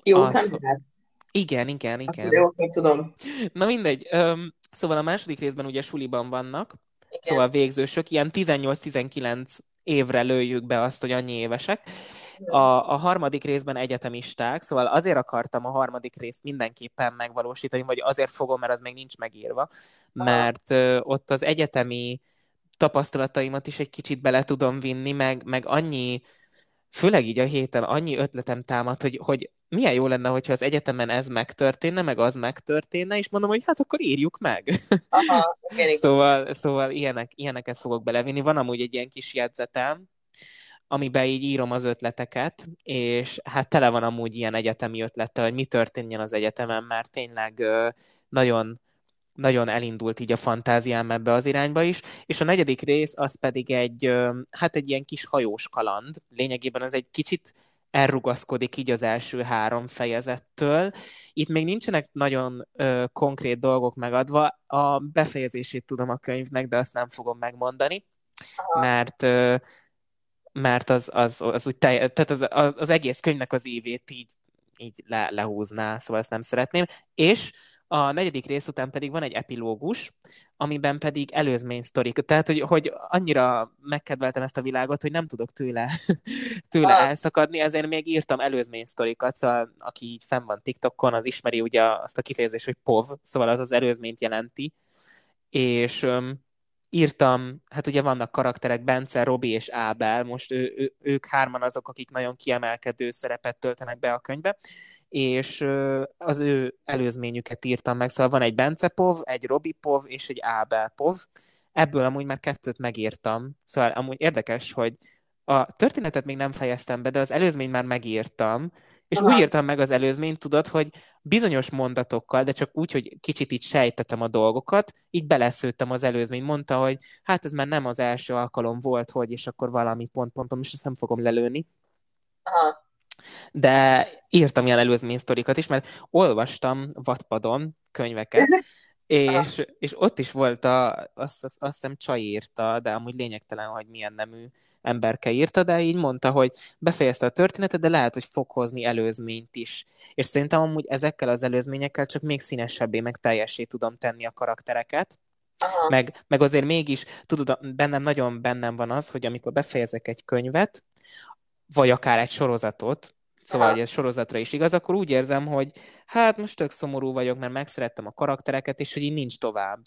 S1: Jó az, tanár.
S2: Igen, igen, igen.
S1: Akkor jó, akkor tudom.
S2: Na mindegy. Szóval a második részben ugye suliban vannak, Igen. Szóval végzősök, ilyen 18-19 évre lőjük be azt, hogy annyi évesek. A, a harmadik részben egyetemisták, szóval azért akartam a harmadik részt mindenképpen megvalósítani, vagy azért fogom, mert az még nincs megírva, mert ott az egyetemi tapasztalataimat is egy kicsit bele tudom vinni, meg, meg annyi, főleg így a héten annyi ötletem támad, hogy, hogy milyen jó lenne, hogyha az egyetemen ez megtörténne, meg az megtörténne, és mondom, hogy hát akkor írjuk meg. Aha, [laughs] szóval, szóval ilyenek, ilyeneket fogok belevinni. Van amúgy egy ilyen kis jegyzetem, amiben így írom az ötleteket, és hát tele van amúgy ilyen egyetemi ötlettel, hogy mi történjen az egyetemen, mert tényleg nagyon nagyon elindult így a fantáziám ebbe az irányba is, és a negyedik rész az pedig egy, hát egy ilyen kis hajós kaland. Lényegében az egy kicsit elrugaszkodik így az első három fejezettől. Itt még nincsenek nagyon ö, konkrét dolgok megadva. A befejezését tudom a könyvnek, de azt nem fogom megmondani, mert ö, mert az, az, az úgy telj, tehát az, az, az egész könyvnek az évét így, így le, lehúzná, szóval ezt nem szeretném. És a negyedik rész után pedig van egy epilógus, amiben pedig előzmény sztorik. Tehát, hogy, hogy annyira megkedveltem ezt a világot, hogy nem tudok tőle, [laughs] tőle ah. elszakadni, ezért még írtam előzmény sztorikat, szóval aki így fenn van TikTokon, az ismeri ugye azt a kifejezést, hogy POV, szóval az az előzményt jelenti. És um, írtam, hát ugye vannak karakterek, Bence, Robi és Ábel, most ő, ő, ők hárman azok, akik nagyon kiemelkedő szerepet töltenek be a könyvbe, és az ő előzményüket írtam meg, szóval van egy Bence Pov, egy Robi Pov és egy Ábel Pov. Ebből amúgy már kettőt megírtam, szóval amúgy érdekes, hogy a történetet még nem fejeztem be, de az előzményt már megírtam, és Aha. úgy írtam meg az előzményt, tudod, hogy bizonyos mondatokkal, de csak úgy, hogy kicsit így sejtettem a dolgokat, így beleszőttem az előzményt. Mondta, hogy hát ez már nem az első alkalom volt, hogy, és akkor valami pont-pontom, és ezt nem fogom lelőni. Aha de írtam ilyen előzmény sztorikat is, mert olvastam Wattpadon könyveket, [laughs] és, és ott is volt, a, azt, azt, azt hiszem Csaj írta, de amúgy lényegtelen, hogy milyen nemű emberke írta, de így mondta, hogy befejezte a történetet, de lehet, hogy fog hozni előzményt is. És szerintem amúgy ezekkel az előzményekkel csak még színesebbé, meg teljesé tudom tenni a karaktereket. Meg, meg azért mégis, tudod, bennem nagyon bennem van az, hogy amikor befejezek egy könyvet, vagy akár egy sorozatot, szóval hogy ez sorozatra is igaz, akkor úgy érzem, hogy hát most tök szomorú vagyok, mert megszerettem a karaktereket, és hogy így nincs tovább.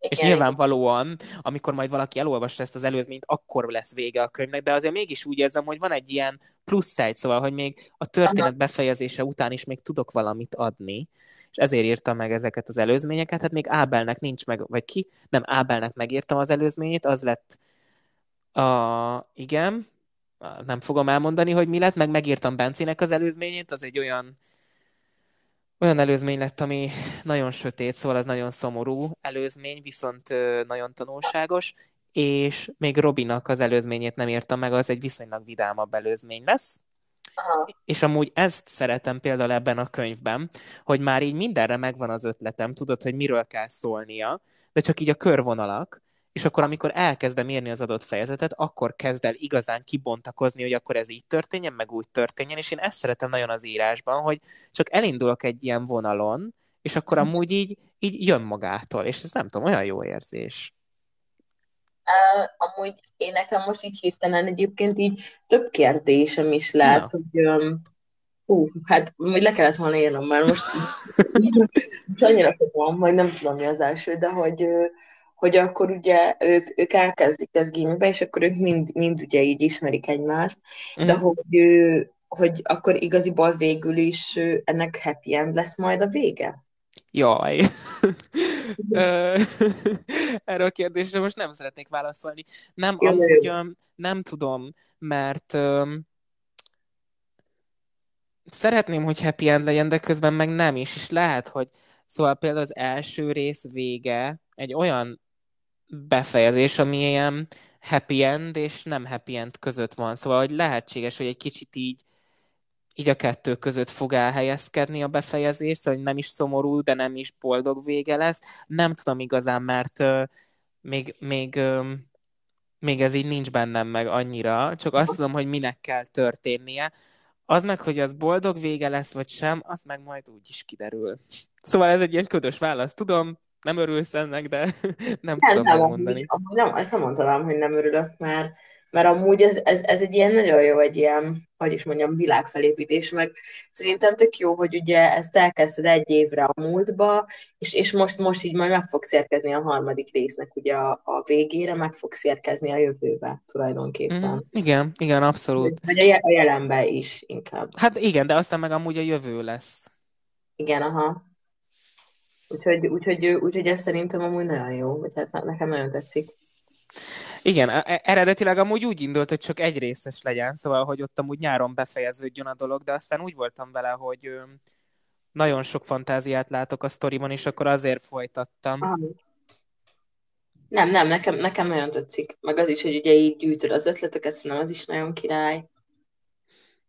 S2: Igen. És nyilvánvalóan, amikor majd valaki elolvassa ezt az előzményt, akkor lesz vége a könyvnek, de azért mégis úgy érzem, hogy van egy ilyen plusz egy, szóval, hogy még a történet befejezése után is még tudok valamit adni, és ezért írtam meg ezeket az előzményeket, hát még Ábelnek nincs meg, vagy ki? Nem, Ábelnek megírtam az előzményét, az lett a, igen, nem fogom elmondani, hogy mi lett, meg megírtam Bencének az előzményét, az egy olyan olyan előzmény lett, ami nagyon sötét, szóval az nagyon szomorú előzmény, viszont nagyon tanulságos, és még Robinak az előzményét nem írtam meg, az egy viszonylag vidámabb előzmény lesz. Aha. És amúgy ezt szeretem például ebben a könyvben, hogy már így mindenre megvan az ötletem, tudod, hogy miről kell szólnia, de csak így a körvonalak, és akkor amikor elkezdem írni az adott fejezetet, akkor kezd el igazán kibontakozni, hogy akkor ez így történjen, meg úgy történjen, és én ezt szeretem nagyon az írásban, hogy csak elindulok egy ilyen vonalon, és akkor mhm. amúgy így, így jön magától, és ez nem tudom, olyan jó érzés.
S1: Uh, amúgy én nekem most így hirtelen egyébként így több kérdésem is lehet, Na. hogy um, hú, hát majd le kellett volna írnom, mert most [laughs] annyira van, vagy nem tudom mi az első, de hogy uh, hogy akkor ugye ők, ők elkezdik ezt gimibe, és akkor ők mind, mind ugye így ismerik egymást, de mm. hogy, hogy akkor igaziból végül is ennek happy end lesz majd a vége?
S2: Jaj. Erről a kérdésre most nem szeretnék válaszolni. Nem, Jaj, amúgy nem tudom, mert um, szeretném, hogy happy end legyen, de közben meg nem is, és lehet, hogy Szóval például az első rész vége egy olyan befejezés, ami ilyen happy end és nem happy end között van. Szóval, hogy lehetséges, hogy egy kicsit így így a kettő között fog elhelyezkedni a befejezés, szóval nem is szomorú, de nem is boldog vége lesz. Nem tudom igazán, mert még, még, még ez így nincs bennem meg annyira, csak azt tudom, hogy minek kell történnie. Az meg, hogy az boldog vége lesz, vagy sem, az meg majd úgy is kiderül. Szóval ez egy ilyen ködös válasz, tudom, nem örülsz ennek, de [laughs] nem, nem tudom nem, megmondani.
S1: Amúgy, nem, azt nem mondanám, hogy nem örülök, mert mert amúgy ez, ez, ez egy ilyen nagyon jó, egy ilyen, hogy is mondjam, világfelépítés, meg szerintem tök jó, hogy ugye ezt elkezdted egy évre a múltba, és, és most, most így majd meg fog érkezni a harmadik résznek ugye a, a végére, meg fog érkezni a jövőbe tulajdonképpen. Mm,
S2: igen, igen, abszolút.
S1: Vagy a, a jelenbe is inkább.
S2: Hát igen, de aztán meg amúgy a jövő lesz.
S1: Igen, aha. Úgyhogy, úgyhogy, úgyhogy ez szerintem amúgy nagyon jó, vagy hát nekem nagyon tetszik.
S2: Igen, e, e, eredetileg amúgy úgy indult, hogy csak egy részes legyen, szóval, hogy ott amúgy nyáron befejeződjön a dolog, de aztán úgy voltam vele, hogy nagyon sok fantáziát látok a sztoriban, és akkor azért folytattam. Aha.
S1: Nem, nem, nekem, nekem nagyon tetszik. Meg az is, hogy ugye így gyűjtöd az ötleteket, szerintem az is nagyon király.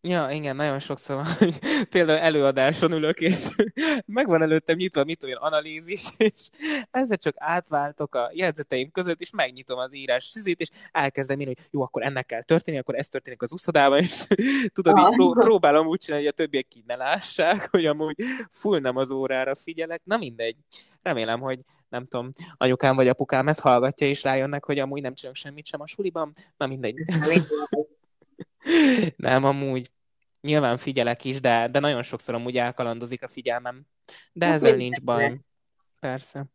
S2: Ja, igen, nagyon sokszor hogy például előadáson ülök, és [laughs] megvan előttem nyitva, mit olyan analízis, [laughs] és ezzel csak átváltok a jegyzeteim között, és megnyitom az írás szizét, és elkezdem írni, hogy jó, akkor ennek kell történni, akkor ez történik az úszodában, és [laughs] tudod, így pró- próbálom úgy csinálni, hogy a többiek így ne lássák, hogy amúgy full nem az órára figyelek. Na mindegy. Remélem, hogy nem tudom, anyukám vagy apukám ezt hallgatja, és rájönnek, hogy amúgy nem csinálok semmit sem a suliban. Na mindegy. [laughs] Nem, amúgy nyilván figyelek is, de, de nagyon sokszor amúgy elkalandozik a figyelmem. De hát ezzel nincs baj. Persze.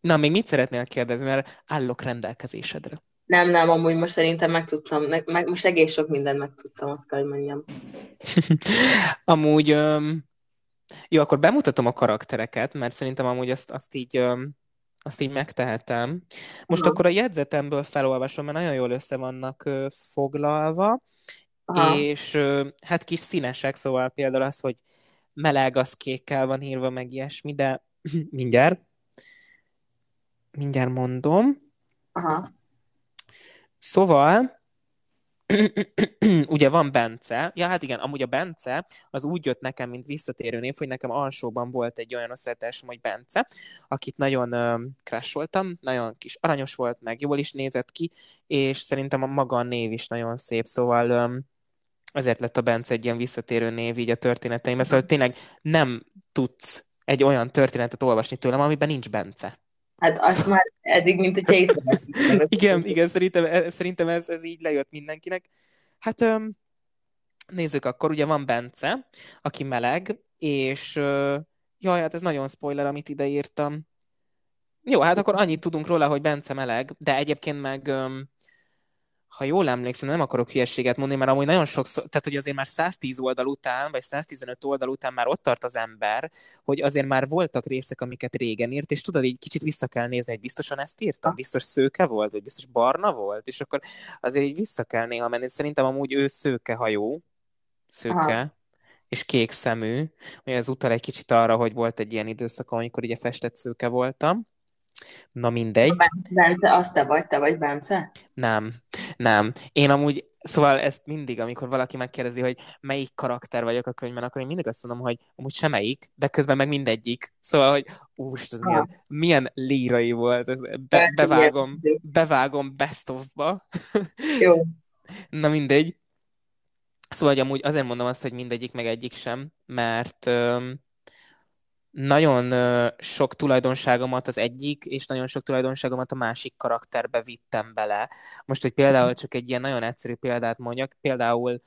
S2: Na, még mit szeretnél kérdezni, mert állok rendelkezésedre.
S1: Nem, nem, amúgy most szerintem megtudtam, meg, most egész sok mindent megtudtam, azt kell, hogy mondjam. [laughs]
S2: amúgy, um, jó, akkor bemutatom a karaktereket, mert szerintem amúgy azt, azt így um, azt így megtehetem. Most Aha. akkor a jegyzetemből felolvasom, mert nagyon jól össze vannak foglalva, Aha. és hát kis színesek, szóval például az, hogy meleg, az kékkel van írva, meg ilyesmi, de [clears throat] mindjárt, mindjárt mondom.
S1: Aha.
S2: Szóval, ugye van Bence, ja hát igen, amúgy a Bence az úgy jött nekem, mint visszatérő név, hogy nekem alsóban volt egy olyan osztálytársam, hogy Bence, akit nagyon uh, crasholtam, nagyon kis aranyos volt, meg jól is nézett ki, és szerintem a maga a név is nagyon szép, szóval um, ezért lett a Bence egy ilyen visszatérő név így a történeteimben, szóval tényleg nem tudsz egy olyan történetet olvasni tőlem, amiben nincs Bence.
S1: Hát azt szóval... már eddig, mint [laughs] hogy észrevettem.
S2: igen, igen, szerintem, e, szerintem ez, ez így lejött mindenkinek. Hát öm, nézzük akkor, ugye van Bence, aki meleg, és ö, jaj, hát ez nagyon spoiler, amit ide írtam. Jó, hát akkor annyit tudunk róla, hogy Bence meleg, de egyébként meg öm, ha jól emlékszem, nem akarok hülyeséget mondani, mert amúgy nagyon sokszor, tehát hogy azért már 110 oldal után, vagy 115 oldal után már ott tart az ember, hogy azért már voltak részek, amiket régen írt, és tudod, így kicsit vissza kell nézni, hogy biztosan ezt írtam, biztos szőke volt, vagy biztos barna volt, és akkor azért így vissza kell néha menni. Szerintem amúgy ő szőke hajó, szőke, Aha. és kék szemű, hogy ez utal egy kicsit arra, hogy volt egy ilyen időszak, amikor ugye festett szőke voltam. Na mindegy.
S1: Bence, azt te vagy, te vagy Bence?
S2: Nem, nem. Én amúgy, szóval ezt mindig, amikor valaki megkérdezi, hogy melyik karakter vagyok a könyvben, akkor én mindig azt mondom, hogy amúgy semmelyik, de közben meg mindegyik. Szóval, hogy úrst, ez milyen, milyen lírai volt. Ez be, bevágom, bevágom best of-ba.
S1: Jó. [laughs]
S2: Na mindegy. Szóval, hogy amúgy azért mondom azt, hogy mindegyik, meg egyik sem, mert nagyon sok tulajdonságomat az egyik, és nagyon sok tulajdonságomat a másik karakterbe vittem bele. Most, hogy például mhm. csak egy ilyen nagyon egyszerű példát mondjak, például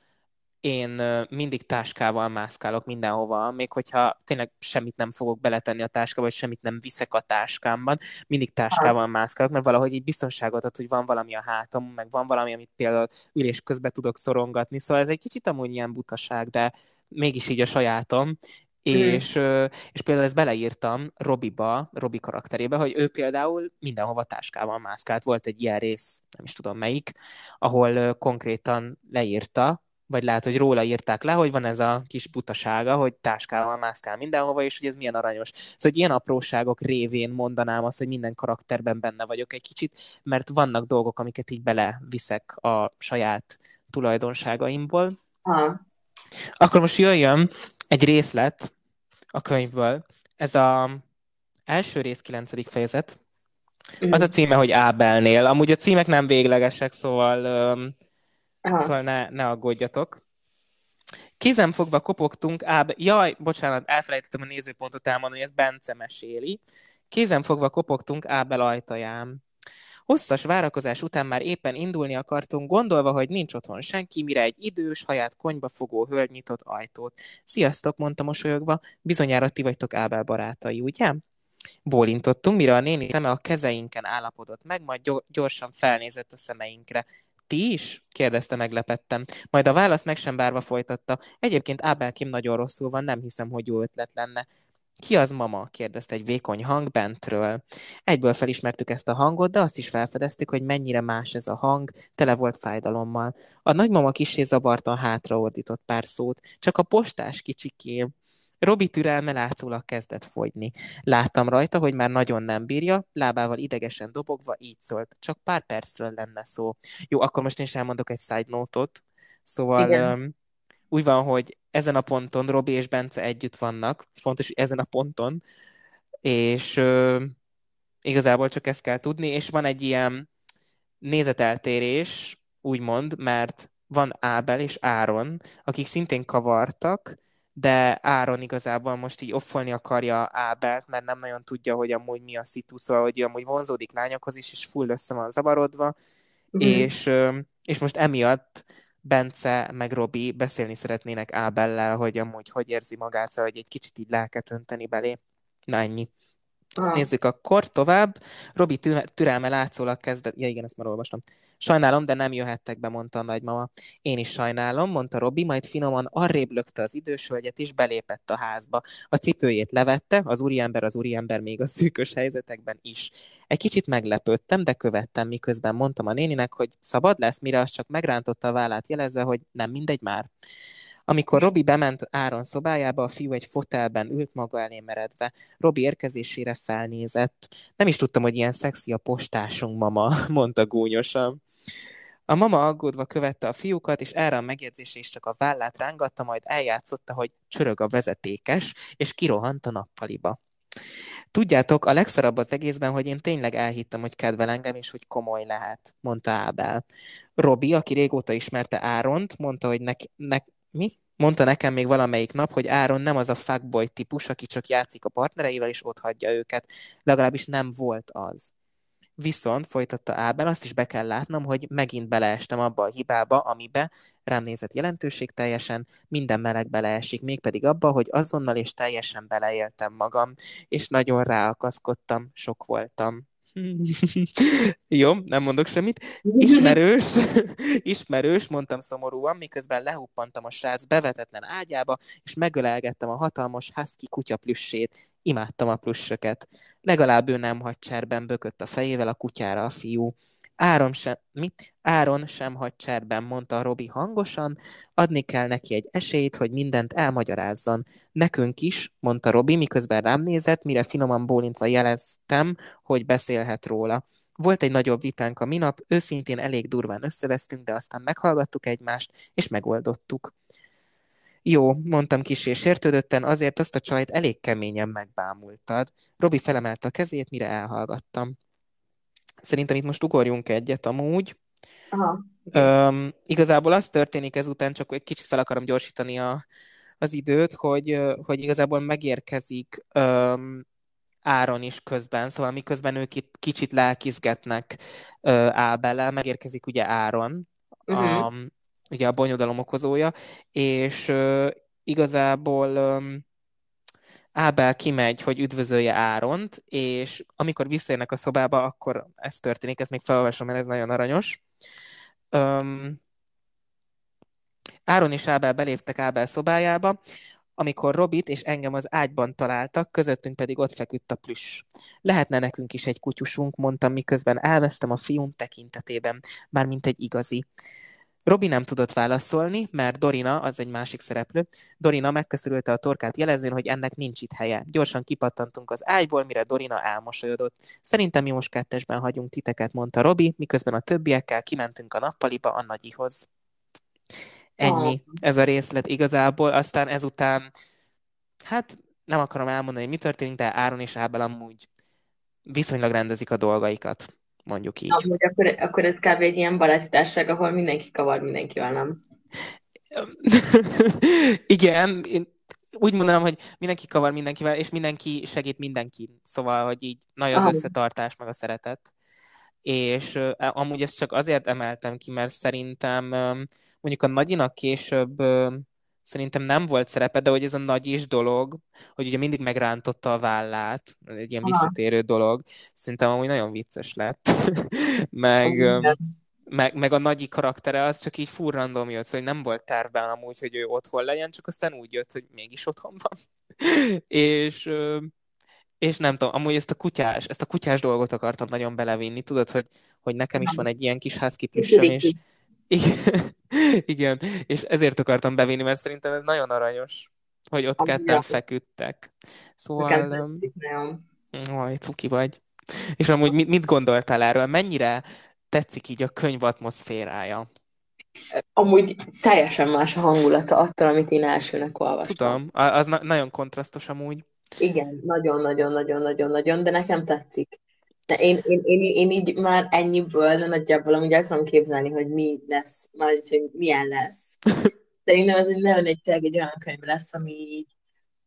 S2: én mindig táskával mászkálok mindenhova, még hogyha tényleg semmit nem fogok beletenni a táskába, vagy semmit nem viszek a táskámban, mindig táskával mászkálok, mert valahogy így biztonságot ad, hogy van valami a hátam, meg van valami, amit például ülés közben tudok szorongatni, szóval ez egy kicsit amúgy ilyen butaság, de mégis így a sajátom, Mm. És, és például ezt beleírtam Robiba, Robi karakterébe, hogy ő például mindenhova táskával mászkált. Volt egy ilyen rész, nem is tudom melyik, ahol konkrétan leírta, vagy lehet, hogy róla írták le, hogy van ez a kis butasága, hogy táskával mászkál mindenhova, és hogy ez milyen aranyos. Szóval, hogy ilyen apróságok révén mondanám azt, hogy minden karakterben benne vagyok egy kicsit, mert vannak dolgok, amiket így beleviszek a saját tulajdonságaimból. Ha. Akkor most jöjjön egy részlet, a könyvből. Ez a első rész, kilencedik fejezet. Az a címe, hogy Ábelnél. Amúgy a címek nem véglegesek, szóval, um, szóval ne, ne aggódjatok. Kézenfogva kopogtunk, áb... Jaj, bocsánat, elfelejtettem a nézőpontot elmondani, ezt Bence meséli. Kézenfogva kopogtunk Ábel ajtaján. Hosszas várakozás után már éppen indulni akartunk, gondolva, hogy nincs otthon senki, mire egy idős, haját konyba fogó hölgy nyitott ajtót. Sziasztok, mondta mosolyogva, bizonyára ti vagytok Ábel barátai, ugye? Bólintottunk, mire a néni szeme a kezeinken állapodott meg, majd gyorsan felnézett a szemeinkre. Ti is? kérdezte meglepetten. Majd a válasz meg sem bárva folytatta. Egyébként Ábel Kim nagyon rosszul van, nem hiszem, hogy jó ötlet lenne. Ki az mama? kérdezte egy vékony hang bentről. Egyből felismertük ezt a hangot, de azt is felfedeztük, hogy mennyire más ez a hang, tele volt fájdalommal. A nagymama kisé zavartan hátraordított pár szót, csak a postás kicsikém. Robi türelme látszólag kezdett fogyni. Láttam rajta, hogy már nagyon nem bírja, lábával idegesen dobogva így szólt. Csak pár percről lenne szó. Jó, akkor most én is elmondok egy side note-ot. Szóval um, úgy van, hogy ezen a ponton Robi és Bence együtt vannak. Fontos, hogy ezen a ponton. És uh, igazából csak ezt kell tudni, és van egy ilyen nézeteltérés, úgymond, mert van Ábel és Áron, akik szintén kavartak, de Áron igazából most így offolni akarja Ábelt, mert nem nagyon tudja, hogy amúgy mi a szitu, szóval, hogy amúgy vonzódik lányokhoz is, és full össze van zavarodva, mm-hmm. és, és most emiatt Bence meg Robi beszélni szeretnének Ábellel, hogy amúgy hogy érzi magát, szóval, hogy egy kicsit így lelket önteni belé. Na ennyi. Ah. Nézzük akkor tovább. Robi türelme látszólag kezdett... Ja igen, ezt már olvastam. Sajnálom, de nem jöhettek be, mondta a nagymama. Én is sajnálom, mondta Robi, majd finoman arrébb lökte az idős hölgyet, és belépett a házba. A cipőjét levette, az úriember az úriember még a szűkös helyzetekben is. Egy kicsit meglepődtem, de követtem, miközben mondtam a néninek, hogy szabad lesz, mire az csak megrántotta a vállát jelezve, hogy nem mindegy már. Amikor Robi bement Áron szobájába, a fiú egy fotelben ült maga elé meredve. Robi érkezésére felnézett. Nem is tudtam, hogy ilyen szexi a postásunk, mama, [laughs] mondta gúnyosan. A mama aggódva követte a fiúkat, és erre a megjegyzésre is csak a vállát rángatta, majd eljátszotta, hogy csörög a vezetékes, és kirohant a nappaliba. Tudjátok, a legszarabb az egészben, hogy én tényleg elhittem, hogy kedvel engem, és hogy komoly lehet, mondta Ábel. Robi, aki régóta ismerte Áront, mondta, hogy nek, nek, mi? Mondta nekem még valamelyik nap, hogy Áron nem az a fuckboy típus, aki csak játszik a partnereivel, és ott hagyja őket. Legalábbis nem volt az. Viszont, folytatta Ábel, azt is be kell látnom, hogy megint beleestem abba a hibába, amibe rám nézett jelentőség teljesen, minden meleg beleesik, mégpedig abba, hogy azonnal és teljesen beleéltem magam, és nagyon ráakaszkodtam, sok voltam. [laughs] Jó, nem mondok semmit. Ismerős, [laughs] ismerős, mondtam szomorúan, miközben lehuppantam a srác bevetetlen ágyába, és megölelgettem a hatalmas husky kutya plüssét. Imádtam a plüssöket. Legalább ő nem hagy cserben bökött a fejével a kutyára a fiú. Áron sem, mi? Áron sem hagy cserben, mondta Robi hangosan, adni kell neki egy esélyt, hogy mindent elmagyarázzon. Nekünk is, mondta Robi, miközben rám nézett, mire finoman bólintva jeleztem, hogy beszélhet róla. Volt egy nagyobb vitánk a minap, őszintén elég durván összevesztünk, de aztán meghallgattuk egymást, és megoldottuk. Jó, mondtam kis és sértődötten, azért azt a csajt elég keményen megbámultad. Robi felemelte a kezét, mire elhallgattam. Szerintem itt most ugorjunk egyet amúgy. Aha. Um, igazából az történik ezután, csak egy kicsit fel akarom gyorsítani a, az időt, hogy, hogy igazából megérkezik um, Áron is közben, szóval miközben ők itt kicsit lelkizgetnek uh, Ábellel, megérkezik ugye Áron, uh-huh. a, ugye a bonyodalom okozója, és uh, igazából um, Ábel kimegy, hogy üdvözölje Áront, és amikor visszaérnek a szobába, akkor ez történik, ezt még felolvasom, mert ez nagyon aranyos. Um, Áron és Ábel beléptek Ábel szobájába, amikor Robit és engem az ágyban találtak, közöttünk pedig ott feküdt a plüss. Lehetne nekünk is egy kutyusunk, mondtam, miközben elvesztem a fiúm tekintetében, mármint egy igazi. Robi nem tudott válaszolni, mert Dorina, az egy másik szereplő, Dorina megköszörülte a torkát jelezvén, hogy ennek nincs itt helye. Gyorsan kipattantunk az ágyból, mire Dorina elmosolyodott. Szerintem mi most kettesben hagyunk titeket, mondta Robi, miközben a többiekkel kimentünk a nappaliba a nagyihoz. Ennyi, ez a részlet igazából. Aztán ezután, hát nem akarom elmondani, hogy mi történik, de Áron és Ábel amúgy viszonylag rendezik a dolgaikat mondjuk így.
S1: Amúgy akkor, akkor ez kb. egy ilyen baráti ahol mindenki kavar mindenkivel, nem? [laughs]
S2: Igen, én úgy mondanám, hogy mindenki kavar mindenkivel, és mindenki segít mindenki. Szóval, hogy így nagy az összetartás, meg a szeretet. És amúgy ezt csak azért emeltem ki, mert szerintem mondjuk a nagyinak később szerintem nem volt szerepe, de hogy ez a nagy is dolog, hogy ugye mindig megrántotta a vállát, egy ilyen visszatérő dolog, szerintem amúgy nagyon vicces lett. [laughs] meg, meg, meg a nagyi karaktere az csak így full random jött, szóval nem volt tervben amúgy, hogy ő otthon legyen, csak aztán úgy jött, hogy mégis otthon van. [laughs] és, és nem tudom, amúgy ezt a kutyás, ezt a kutyás dolgot akartam nagyon belevinni, tudod, hogy, hogy nekem is van egy ilyen kis husky és igen, [laughs] igen, és ezért akartam bevinni, mert szerintem ez nagyon aranyos, hogy ott ketten feküdtek. Szóval... Tetszik, Aj, cuki vagy. És amúgy mit, mit gondoltál erről? Mennyire tetszik így a könyv atmoszférája?
S1: Amúgy teljesen más a hangulata attól, amit én elsőnek olvastam.
S2: Tudom, az na- nagyon kontrasztos amúgy.
S1: Igen, nagyon-nagyon-nagyon-nagyon-nagyon, de nekem tetszik. De én, én, én, én így már ennyiből nagyjából amúgy el tudom képzelni, hogy mi lesz, majd, hogy milyen lesz. Szerintem ez egy nagyon egy, egy olyan könyv lesz, ami így,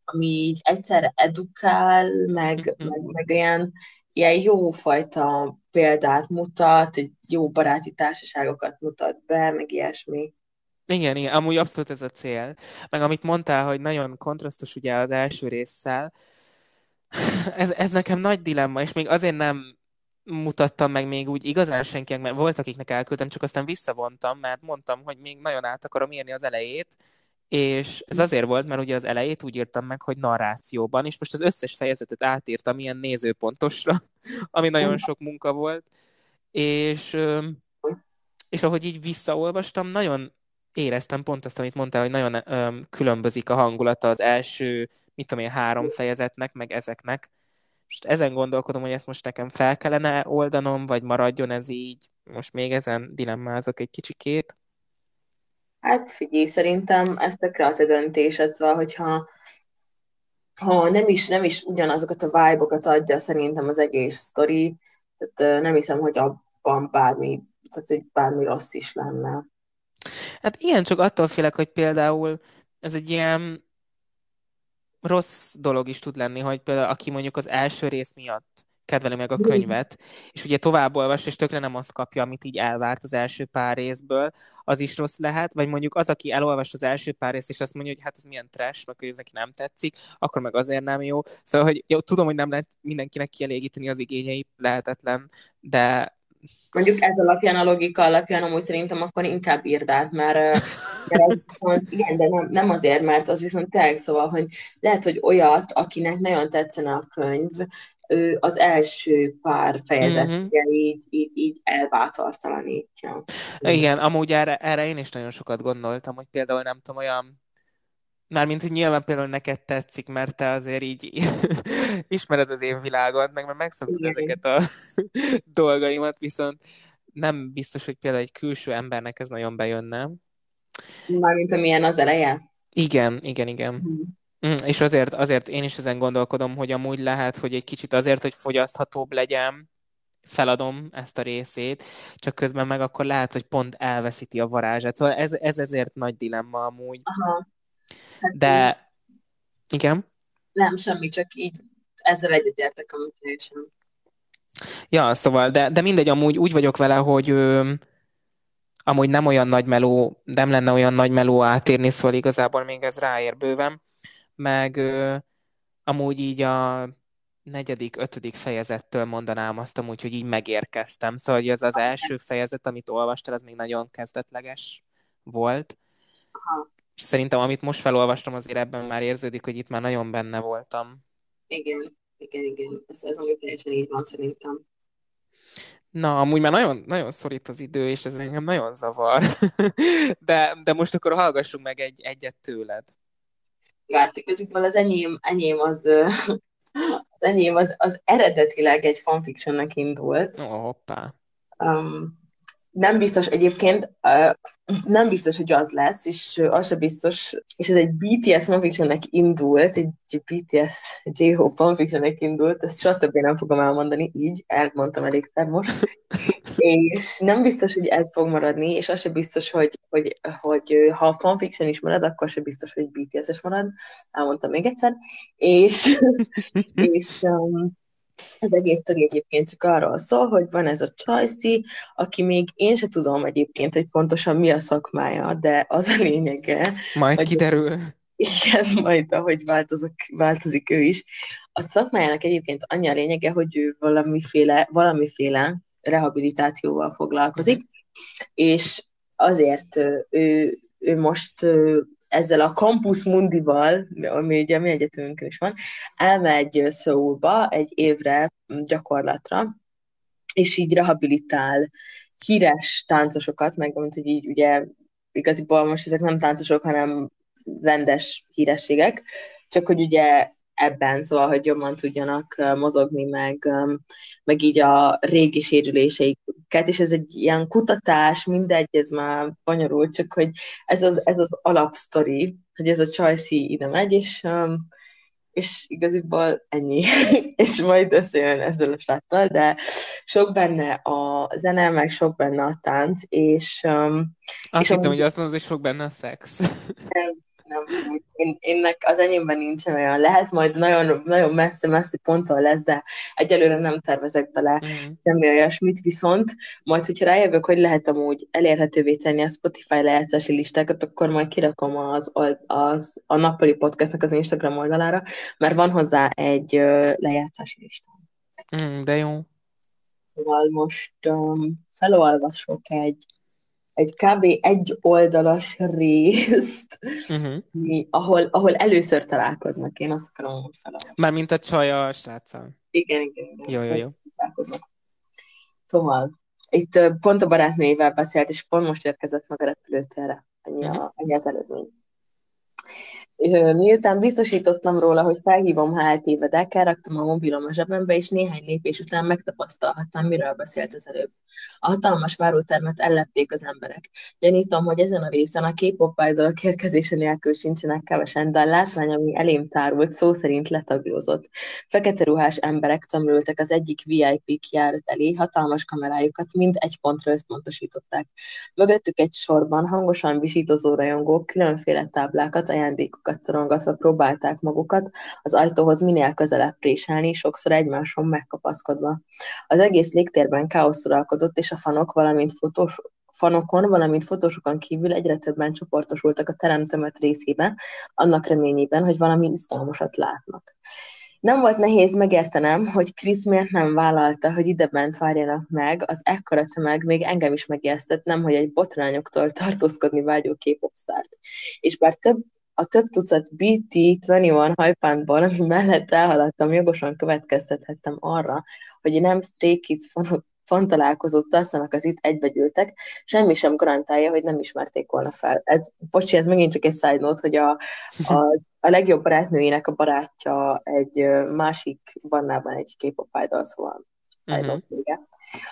S1: ami így egyszerre edukál, meg, mhm. meg, meg ilyen, ilyen jó fajta példát mutat, egy jó baráti társaságokat mutat be, meg ilyesmi.
S2: Igen, igen, amúgy abszolút ez a cél. Meg amit mondtál, hogy nagyon kontrasztos ugye az első résszel, [laughs] ez, ez nekem nagy dilemma, és még azért nem mutattam meg még úgy igazán senkinek, mert volt, akiknek elküldtem, csak aztán visszavontam, mert mondtam, hogy még nagyon át akarom írni az elejét, és ez azért volt, mert ugye az elejét úgy írtam meg, hogy narrációban, és most az összes fejezetet átírtam ilyen nézőpontosra, [laughs] ami nagyon sok munka volt, és, és ahogy így visszaolvastam, nagyon éreztem pont azt, amit mondtál, hogy nagyon öm, különbözik a hangulata az első, mit tudom én, három fejezetnek, meg ezeknek. Most ezen gondolkodom, hogy ezt most nekem fel kellene oldanom, vagy maradjon ez így. Most még ezen dilemmázok egy kicsikét.
S1: Hát figyelj, szerintem ez tökre a te döntésed, hogyha ha nem is, nem is ugyanazokat a vibe-okat adja szerintem az egész sztori, tehát nem hiszem, hogy abban bármi, tehát hogy bármi rossz is lenne.
S2: Hát ilyen csak attól félek, hogy például ez egy ilyen rossz dolog is tud lenni, hogy például aki mondjuk az első rész miatt kedveli meg a könyvet, és ugye tovább olvas, és tökre nem azt kapja, amit így elvárt az első pár részből, az is rossz lehet, vagy mondjuk az, aki elolvas az első pár részt, és azt mondja, hogy hát ez milyen trash, meg hogy ez neki nem tetszik, akkor meg azért nem jó. Szóval, hogy jó, tudom, hogy nem lehet mindenkinek kielégíteni az igényeit, lehetetlen, de
S1: Mondjuk ez alapján, a logika alapján amúgy szerintem akkor inkább írd át, mert, mert viszont, igen, de nem, nem azért, mert az viszont tényleg szóval, hogy lehet, hogy olyat, akinek nagyon tetszene a könyv, ő az első pár fejezetje mm-hmm. így, így, így elbátortalanítja.
S2: Igen, amúgy erre, erre én is nagyon sokat gondoltam, hogy például nem tudom, olyan Mármint, hogy nyilván például neked tetszik, mert te azért így [laughs] ismered az én világot, meg mert megszoktad ezeket a [laughs] dolgaimat, viszont nem biztos, hogy például egy külső embernek ez nagyon bejönne.
S1: Mármint, amilyen az eleje?
S2: Igen, igen, igen. Mm. Mm, és azért, azért én is ezen gondolkodom, hogy amúgy lehet, hogy egy kicsit azért, hogy fogyaszthatóbb legyen, feladom ezt a részét, csak közben meg akkor lehet, hogy pont elveszíti a varázsát. Szóval ez, ez ezért nagy dilemma amúgy. Aha. Hát De igen?
S1: Nem, semmi, csak így ezzel egyetértek amit teljesen.
S2: Ja, szóval, de, de mindegy, amúgy úgy vagyok vele, hogy ö, amúgy nem olyan nagy meló, nem lenne olyan nagy meló átírni, szóval igazából még ez ráér bőven meg ö, amúgy így a negyedik, ötödik fejezettől mondanám azt amúgy, hogy így megérkeztem. Szóval hogy az az első fejezet, amit olvastál, az még nagyon kezdetleges volt. Aha. És szerintem, amit most felolvastam, azért ebben már érződik, hogy itt már nagyon benne voltam.
S1: Igen, igen, igen. Ez, ez amúgy teljesen így van szerintem.
S2: Na, amúgy már nagyon, nagyon szorít az idő, és ez engem nagyon zavar. [laughs] de, de most akkor hallgassunk meg egy, egyet tőled
S1: várt. Igazából az enyém, enyém az, [laughs] az enyém az, az eredetileg egy fanfictionnek indult.
S2: Ó, oh, hoppá.
S1: Um, Nem biztos egyébként, nem biztos, hogy az lesz, és az se biztos, és ez egy BTS fanfictionnek indult, egy BTS J-Hope fanfictionnek indult, ezt soha többé nem fogom elmondani, így, elmondtam elégszer most, és nem biztos, hogy ez fog maradni, és az se biztos, hogy, hogy, hogy ha a fanfiction is marad, akkor se biztos, hogy BTS-es marad, elmondtam még egyszer, és, [laughs] és um, az egész sztori egyébként csak arról szól, hogy van ez a Csajci, aki még én se tudom egyébként, hogy pontosan mi a szakmája, de az a lényege.
S2: Majd hogy kiderül.
S1: Igen, majd ahogy változok, változik ő is. A szakmájának egyébként annyi a lényege, hogy ő valamiféle, valamiféle rehabilitációval foglalkozik, uh-huh. és azért ő, ő most ezzel a Campus Mundival, ami ugye mi egyetemünkön is van, elmegy Szóba egy évre gyakorlatra, és így rehabilitál híres táncosokat, meg mint hogy így ugye igaziból most ezek nem táncosok, hanem rendes hírességek, csak hogy ugye ebben, szóval, hogy jobban tudjanak mozogni, meg, meg így a régi sérüléseiket, és ez egy ilyen kutatás, mindegy, ez már bonyolult, csak hogy ez az, ez az alapsztori, hogy ez a Chelsea ide megy, és, és igaziból ennyi, [laughs] és majd összejön ezzel a sráccal, de sok benne a zene, meg sok benne a tánc, és...
S2: Azt és hittem, hogy azt mondod, hogy sok benne a szex.
S1: Nem, nem, én, énnek az enyémben nincsen olyan. Lehet majd nagyon, nagyon messze-messze ponttal lesz, de egyelőre nem tervezek bele mm. semmi olyasmit, viszont majd, hogyha rájövök, hogy lehet amúgy elérhetővé tenni a Spotify lejátszási listákat, akkor majd kirakom az, az, a nappali podcastnak az Instagram oldalára, mert van hozzá egy lejátszási lista.
S2: Mm, de jó.
S1: Szóval most um, felolvasok egy egy kb. egy oldalas részt, uh-huh. mi, ahol, ahol először találkoznak. Én azt akarom hogy felolvasni.
S2: Már mint a csaj a sráccal.
S1: Igen, igen, igen.
S2: Jó, jó, jó.
S1: Szóval, itt pont a barátnőjével beszélt, és pont most érkezett meg a repülőtérre. Ennyi, uh-huh. a, ennyi az előzmény. Miután biztosítottam róla, hogy felhívom, ha eltévedek, elraktam a mobilom a zsebembe, és néhány lépés után megtapasztalhattam, miről beszélt az előbb. A hatalmas várótermet ellepték az emberek. Gyanítom, hogy ezen a részen a K-pop idolok érkezése nélkül sincsenek kevesen, de a látvány, ami elém tárult, szó szerint letaglózott. Fekete ruhás emberek tömlültek az egyik VIP kiárat elé, hatalmas kamerájukat mind egy pontra összpontosították. Mögöttük egy sorban hangosan visítozó rajongók különféle táblákat, ajándékokat ajtókat szorongatva próbálták magukat az ajtóhoz minél közelebb préselni, sokszor egymáson megkapaszkodva. Az egész légtérben káosz uralkodott, és a fanok, valamint fotós, fanokon, valamint fotósokon kívül egyre többen csoportosultak a teremtömet részébe, annak reményében, hogy valami izgalmasat látnak. Nem volt nehéz megértenem, hogy Krisz miért nem vállalta, hogy ide bent várjanak meg, az ekkora tömeg még engem is megijesztett, nem, hogy egy botrányoktól tartózkodni vágyó képopszárt. És bár több a több tucat BT21 hajpántból, ami mellett elhaladtam, jogosan következtethettem arra, hogy nem Stray Kids fan találkozót tartanak az itt egybegyűltek, semmi sem garantálja, hogy nem ismerték volna fel. Ez, bocsi, ez megint csak egy side note, hogy a, a, a legjobb barátnőjének a barátja egy másik bannában egy K-pop idol, szóval uh-huh.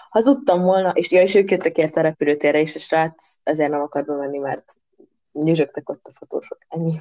S1: Hazudtam volna, és, ja, és ők jöttek érte a repülőtérre, és a srác ezért nem akar bemenni, mert nyüzsögtek ott a fotósok. Ennyi.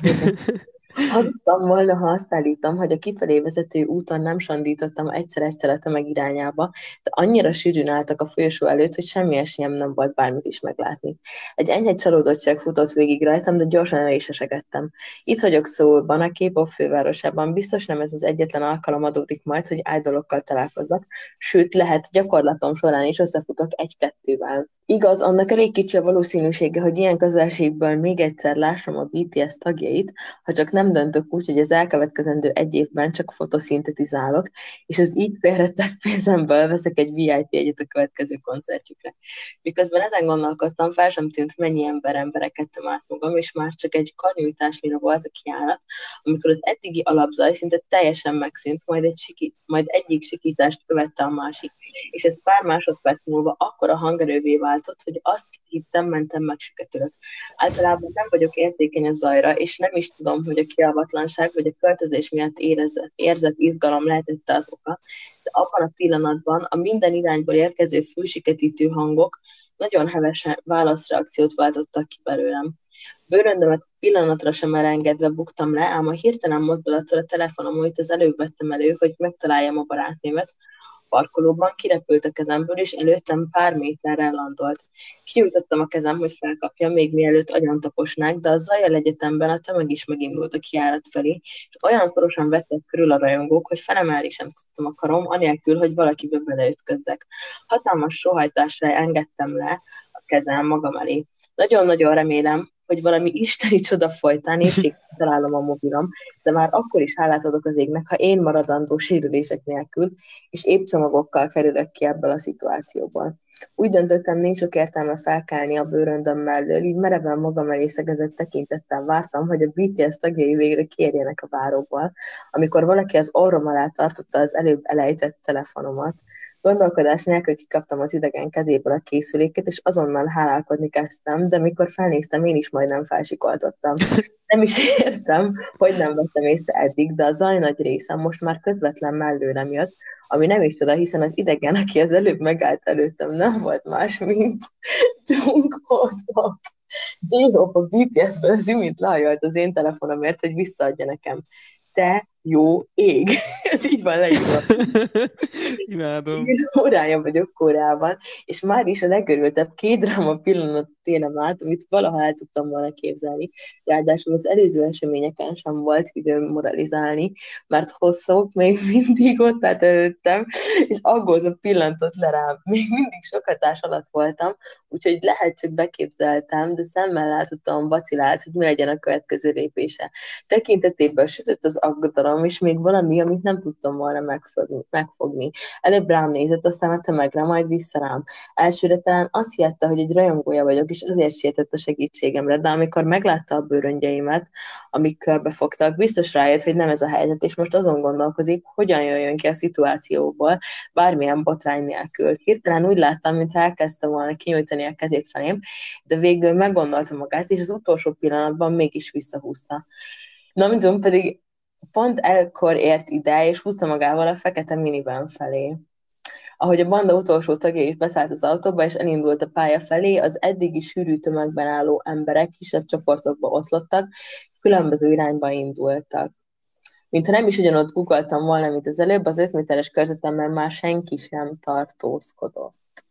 S1: Hazudtam volna, ha azt állítom, hogy a kifelé vezető úton nem sandítottam egyszer-egyszer a tömeg irányába, de annyira sűrűn álltak a folyosó előtt, hogy semmi esélyem nem volt bármit is meglátni. Egy enyhe csalódottság futott végig rajtam, de gyorsan el is esegettem. Itt vagyok Szóban, a K-pop fővárosában. Biztos nem ez az egyetlen alkalom adódik majd, hogy idolokkal találkozzak, sőt, lehet gyakorlatom során is összefutok egy-kettővel. Igaz, annak elég kicsi a valószínűsége, hogy ilyen közelségből még egyszer lássam a BTS tagjait, ha csak nem döntök úgy, hogy az elkövetkezendő egy évben csak fotoszintetizálok, és az így félretett pénzemből veszek egy VIP egyet a következő koncertjükre. Miközben ezen gondolkoztam, fel sem tűnt, mennyi ember embereket át magam, és már csak egy karnyújtásnyira volt a kiállat, amikor az eddigi alapzaj szinte teljesen megszűnt, majd, egy sikít, majd egyik sikítást követte a másik, és ez pár másodperc múlva akkora hangerővé vált, váltott, hogy azt hittem, mentem meg süketülök. Általában nem vagyok érzékeny a zajra, és nem is tudom, hogy a kialvatlanság vagy a költözés miatt érezett, érzett izgalom lehetett az oka, de abban a pillanatban a minden irányból érkező fősiketítő hangok nagyon hevesen válaszreakciót váltottak ki belőlem. Bőröndömet pillanatra sem elengedve buktam le, ám a hirtelen mozdulattal a telefonom, amit az előbb vettem elő, hogy megtaláljam a barátnémet, parkolóban, kirepült a kezemből, és előttem pár méterrel landolt. Kinyújtottam a kezem, hogy felkapjam, még mielőtt agyon taposnák, de a zajjal egyetemben a tömeg is megindult a kiárat felé, és olyan szorosan vettek körül a rajongók, hogy felemelni sem tudtam a karom, anélkül, hogy valakibe beleütközzek. Hatalmas sohajtásra engedtem le a kezem magam elé. Nagyon-nagyon remélem, hogy valami isteni csoda folytán [laughs] és találom a mobilom, de már akkor is hálát adok az égnek, ha én maradandó sérülések nélkül, és épp csomagokkal kerülök ki ebből a szituációból. Úgy döntöttem, nincs sok értelme felkelni a bőröndöm mellől, így mereven magam elé szegezett tekintettel vártam, hogy a BTS tagjai végre kérjenek a váróból, amikor valaki az orrom alá tartotta az előbb elejtett telefonomat, Gondolkodás nélkül kikaptam az idegen kezéből a készüléket, és azonnal hálálkodni kezdtem, de mikor felnéztem, én is majdnem felsikoltottam. Nem is értem, hogy nem vettem észre eddig, de a zaj nagy része most már közvetlen mellőlem jött, ami nem is csoda, hiszen az idegen, aki az előbb megállt előttem, nem volt más, mint Jungkook. J-Hope a BTS-ből az imént lehajolt az én telefonomért, hogy visszaadja nekem te jó ég. [laughs] Ez így van leírva. [laughs]
S2: Imádom.
S1: Én órája vagyok korában, és már is a legörültebb két dráma pillanat élem át, amit valaha el tudtam volna képzelni. Ráadásul az előző eseményeken sem volt időm moralizálni, mert hosszok még [laughs] mindig ott állt előttem, és aggózó pillantott le rám. Még mindig sok hatás alatt voltam, úgyhogy lehet csak beképzeltem, de szemmel látottam vacilált, hogy mi legyen a következő lépése. Tekintetéből sütött az aggodalom, és még valami, amit nem tudtam volna megfogni. megfogni. Előbb rám nézett, aztán a tömegre, majd vissza rám. Elsőre talán azt hihette, hogy egy rajongója vagyok, és azért sietett a segítségemre, de amikor meglátta a bőröngyeimet, amik körbefogtak, biztos rájött, hogy nem ez a helyzet, és most azon gondolkozik, hogyan jöjjön ki a szituációból, bármilyen botrány nélkül. Hirtelen úgy láttam, mintha elkezdte volna kinyújtani a kezét felém, de végül meggondolta magát, és az utolsó pillanatban mégis visszahúzta. Na, mint pedig pont ekkor ért ide, és húzta magával a fekete minivan felé. Ahogy a banda utolsó tagja is beszállt az autóba, és elindult a pálya felé, az eddigi sűrű tömegben álló emberek kisebb csoportokba oszlottak, különböző irányba indultak. Mintha nem is ugyanott guggoltam volna, mint az előbb, az 5 méteres körzetemben már senki sem tartózkodott.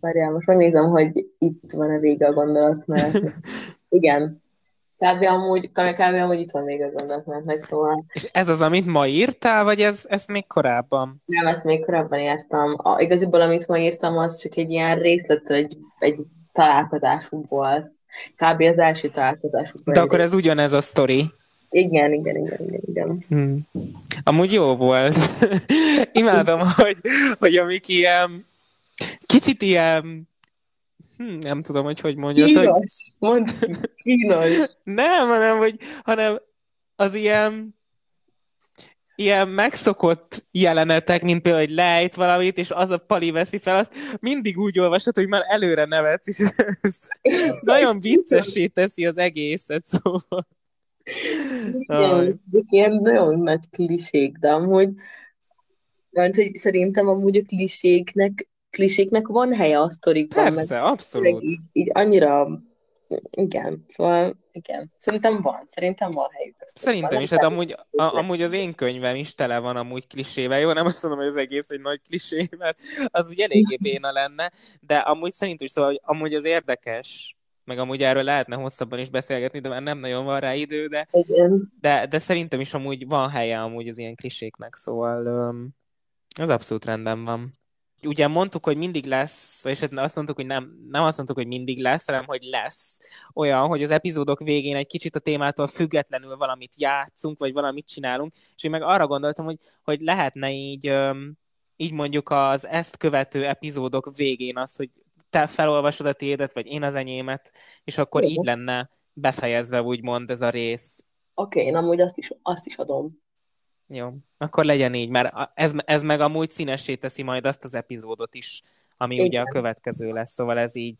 S1: Várjál, most megnézem, hogy itt van a vége a gondolat, mert [laughs] igen, Kb. amúgy, kb. amúgy itt van még a gondolatmenetnek, szóval...
S2: És ez az, amit ma írtál, vagy ez, ezt még korábban?
S1: Nem, ezt még korábban írtam. A, igaziból, amit ma írtam, az csak egy ilyen részlet, egy, egy találkozásukból. Kb. az első találkozásukból.
S2: De akkor ez ugyanez a sztori.
S1: Igen, igen, igen, igen, igen.
S2: Hmm. Amúgy jó volt. [laughs] Imádom, hogy, hogy amik ilyen kicsit ilyen hm, nem tudom, hogy hogy mondja.
S1: Kínos, hogy... mondd kínos.
S2: nem, hanem, hogy, hanem az ilyen ilyen megszokott jelenetek, mint például, hogy lejt valamit, és az a pali veszi fel, azt mindig úgy olvasod, hogy már előre nevetsz, és ez nagyon viccessé teszi az egészet, szóval.
S1: Igen, ilyen nagyon nagy klisék, de amúgy mert, hogy szerintem amúgy a kliséknek kliséknek van helye a sztorikban.
S2: Persze, meg abszolút.
S1: Így, így annyira, igen, szóval igen, szerintem van, szerintem van helyük.
S2: Szerintem is, hát amúgy, a, amúgy az én könyvem is tele van amúgy klisével, jó, nem azt mondom, hogy az egész egy nagy klisé, mert az úgy eléggé [laughs] béna lenne, de amúgy szerintem is, szóval, amúgy az érdekes, meg amúgy erről lehetne hosszabban is beszélgetni, de már nem nagyon van rá idő, de, de, de szerintem is amúgy van helye amúgy az ilyen kliséknek, szóval um, az abszolút rendben van ugye mondtuk, hogy mindig lesz, vagy hát azt mondtuk, hogy nem, nem azt mondtuk, hogy mindig lesz, hanem hogy lesz olyan, hogy az epizódok végén egy kicsit a témától függetlenül valamit játszunk, vagy valamit csinálunk, és én meg arra gondoltam, hogy, hogy lehetne így, így mondjuk az ezt követő epizódok végén az, hogy te felolvasod a tiédet, vagy én az enyémet, és akkor így lenne befejezve, úgymond ez a rész.
S1: Oké, okay, én amúgy azt is, azt is adom.
S2: Jó, akkor legyen így, mert ez, ez meg amúgy színessé teszi majd azt az epizódot is, ami Igen. ugye a következő lesz, szóval ez így,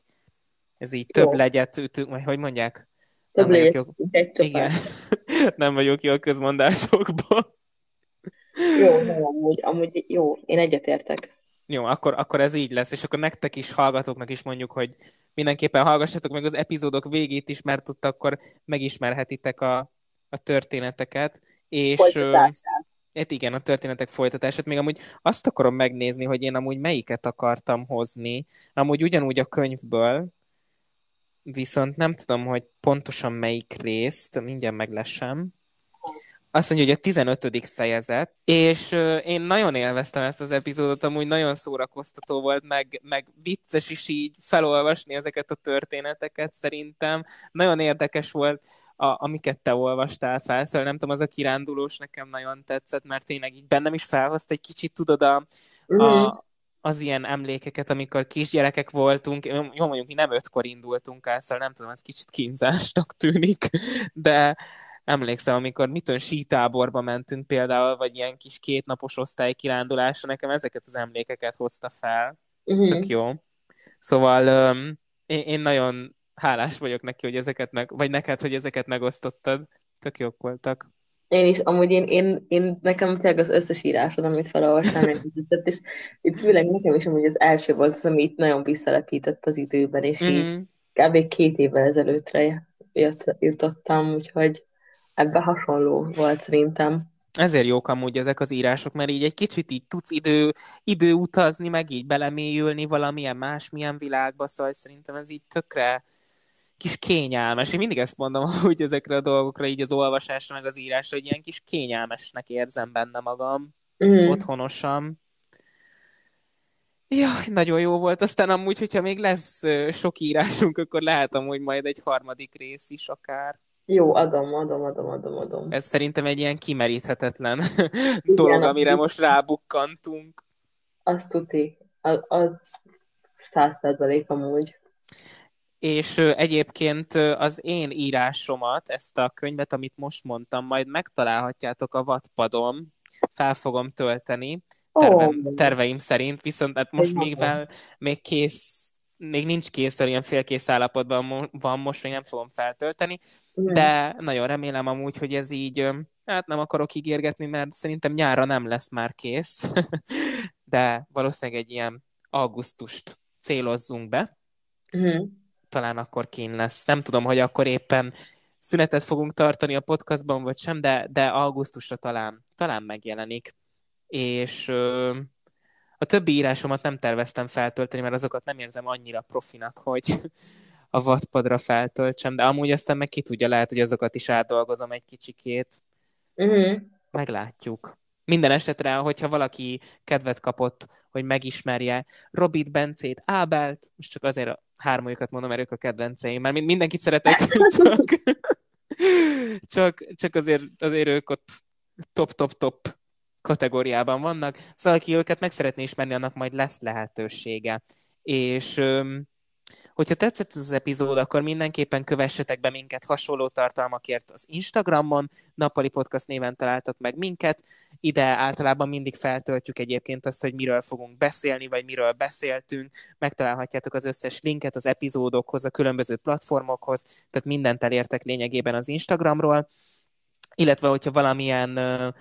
S2: ez így több Jó. legyet ütünk, vagy hogy mondják?
S1: nem vagyok jó. Egy
S2: Igen. [laughs] nem vagyok jó a közmondásokban.
S1: Jó, nem, amúgy, amúgy jó, én egyetértek.
S2: Jó, akkor, akkor ez így lesz, és akkor nektek is, hallgatóknak is mondjuk, hogy mindenképpen hallgassatok meg az epizódok végét is, mert ott akkor megismerhetitek a, a történeteket. És. Hát igen, a történetek folytatását. Még amúgy azt akarom megnézni, hogy én amúgy melyiket akartam hozni. Amúgy ugyanúgy a könyvből, viszont nem tudom, hogy pontosan melyik részt, mindjárt meglesem azt mondja, hogy a 15. fejezet, és én nagyon élveztem ezt az epizódot, amúgy nagyon szórakoztató volt, meg, meg vicces is így felolvasni ezeket a történeteket szerintem. Nagyon érdekes volt, a, amiket te olvastál fel, szóval nem tudom, az a kirándulós nekem nagyon tetszett, mert tényleg így bennem is felhozta egy kicsit, tudod, a, mm. a, az ilyen emlékeket, amikor kisgyerekek voltunk, jó mondjuk mi nem ötkor indultunk el, szóval nem tudom, ez kicsit kínzásnak tűnik, de, emlékszem, amikor mitől sítáborba mentünk például, vagy ilyen kis kétnapos osztály kirándulásra, nekem ezeket az emlékeket hozta fel. Uh-huh. Tök jó. Szóval um, én, én nagyon hálás vagyok neki, hogy ezeket meg, vagy neked, hogy ezeket megosztottad. Tök jók voltak.
S1: Én is, amúgy én, én, én nekem tényleg az összes írásod, amit felolvastam, [laughs] tetszett, és itt főleg nekem is amúgy az első volt az, ami itt nagyon visszalepített az időben, és mm. így mhm. kb. két évvel ezelőttre jött, jutottam, úgyhogy ebbe hasonló volt szerintem.
S2: Ezért jók amúgy ezek az írások, mert így egy kicsit így tudsz idő, idő utazni, meg így belemélyülni valamilyen másmilyen világba, szóval szerintem ez így tökre kis kényelmes. Én mindig ezt mondom, [laughs] hogy ezekre a dolgokra, így az olvasásra, meg az írásra, hogy ilyen kis kényelmesnek érzem benne magam, mm. otthonosan. Ja, nagyon jó volt. Aztán amúgy, hogyha még lesz sok írásunk, akkor lehet amúgy majd egy harmadik rész is akár.
S1: Jó, adom, adom, adom, adom, adom.
S2: Ez szerintem egy ilyen kimeríthetetlen Igen, dolog, amire az most rábukkantunk.
S1: Azt tuti. Az száz százalék amúgy.
S2: És egyébként az én írásomat, ezt a könyvet, amit most mondtam, majd megtalálhatjátok a Wattpadon, fel fogom tölteni, tervem, oh. terveim szerint, viszont hát most még, vel, még kész még nincs kész, ilyen félkész állapotban van, most még nem fogom feltölteni, de nagyon remélem amúgy, hogy ez így, hát nem akarok ígérgetni, mert szerintem nyára nem lesz már kész, [laughs] de valószínűleg egy ilyen augusztust célozzunk be. Mm. Talán akkor kín lesz. Nem tudom, hogy akkor éppen szünetet fogunk tartani a podcastban, vagy sem, de, de augusztusra talán, talán megjelenik. És a többi írásomat nem terveztem feltölteni, mert azokat nem érzem annyira profinak, hogy [laughs] a Wattpadra feltöltsem, de amúgy aztán meg ki tudja, lehet, hogy azokat is átdolgozom egy kicsikét. Uh-huh. Meglátjuk. Minden esetre, hogyha valaki kedvet kapott, hogy megismerje Robit, Bencét, Ábelt, most csak azért a hármójukat mondom, mert ők a kedvenceim, mert mindenkit szeretek, [laughs] csak, csak, csak azért, azért ők ott top-top-top kategóriában vannak, szóval aki őket meg szeretné ismerni, annak majd lesz lehetősége. És hogyha tetszett ez az epizód, akkor mindenképpen kövessetek be minket hasonló tartalmakért az Instagramon, Nappali Podcast néven találtok meg minket, ide általában mindig feltöltjük egyébként azt, hogy miről fogunk beszélni, vagy miről beszéltünk, megtalálhatjátok az összes linket az epizódokhoz, a különböző platformokhoz, tehát mindent elértek lényegében az Instagramról, illetve hogyha valamilyen uh,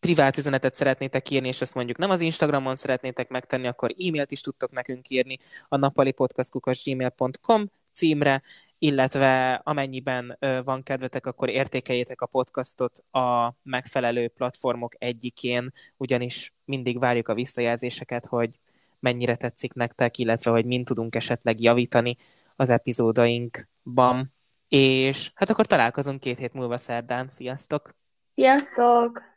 S2: privát üzenetet szeretnétek írni, és azt mondjuk nem az Instagramon szeretnétek megtenni, akkor e-mailt is tudtok nekünk írni a napalipodcast.gmail.com címre, illetve amennyiben uh, van kedvetek, akkor értékeljétek a podcastot a megfelelő platformok egyikén, ugyanis mindig várjuk a visszajelzéseket, hogy mennyire tetszik nektek, illetve hogy mind tudunk esetleg javítani az epizódainkban. És hát akkor találkozunk két hét múlva szerdán. Sziasztok!
S1: Sziasztok!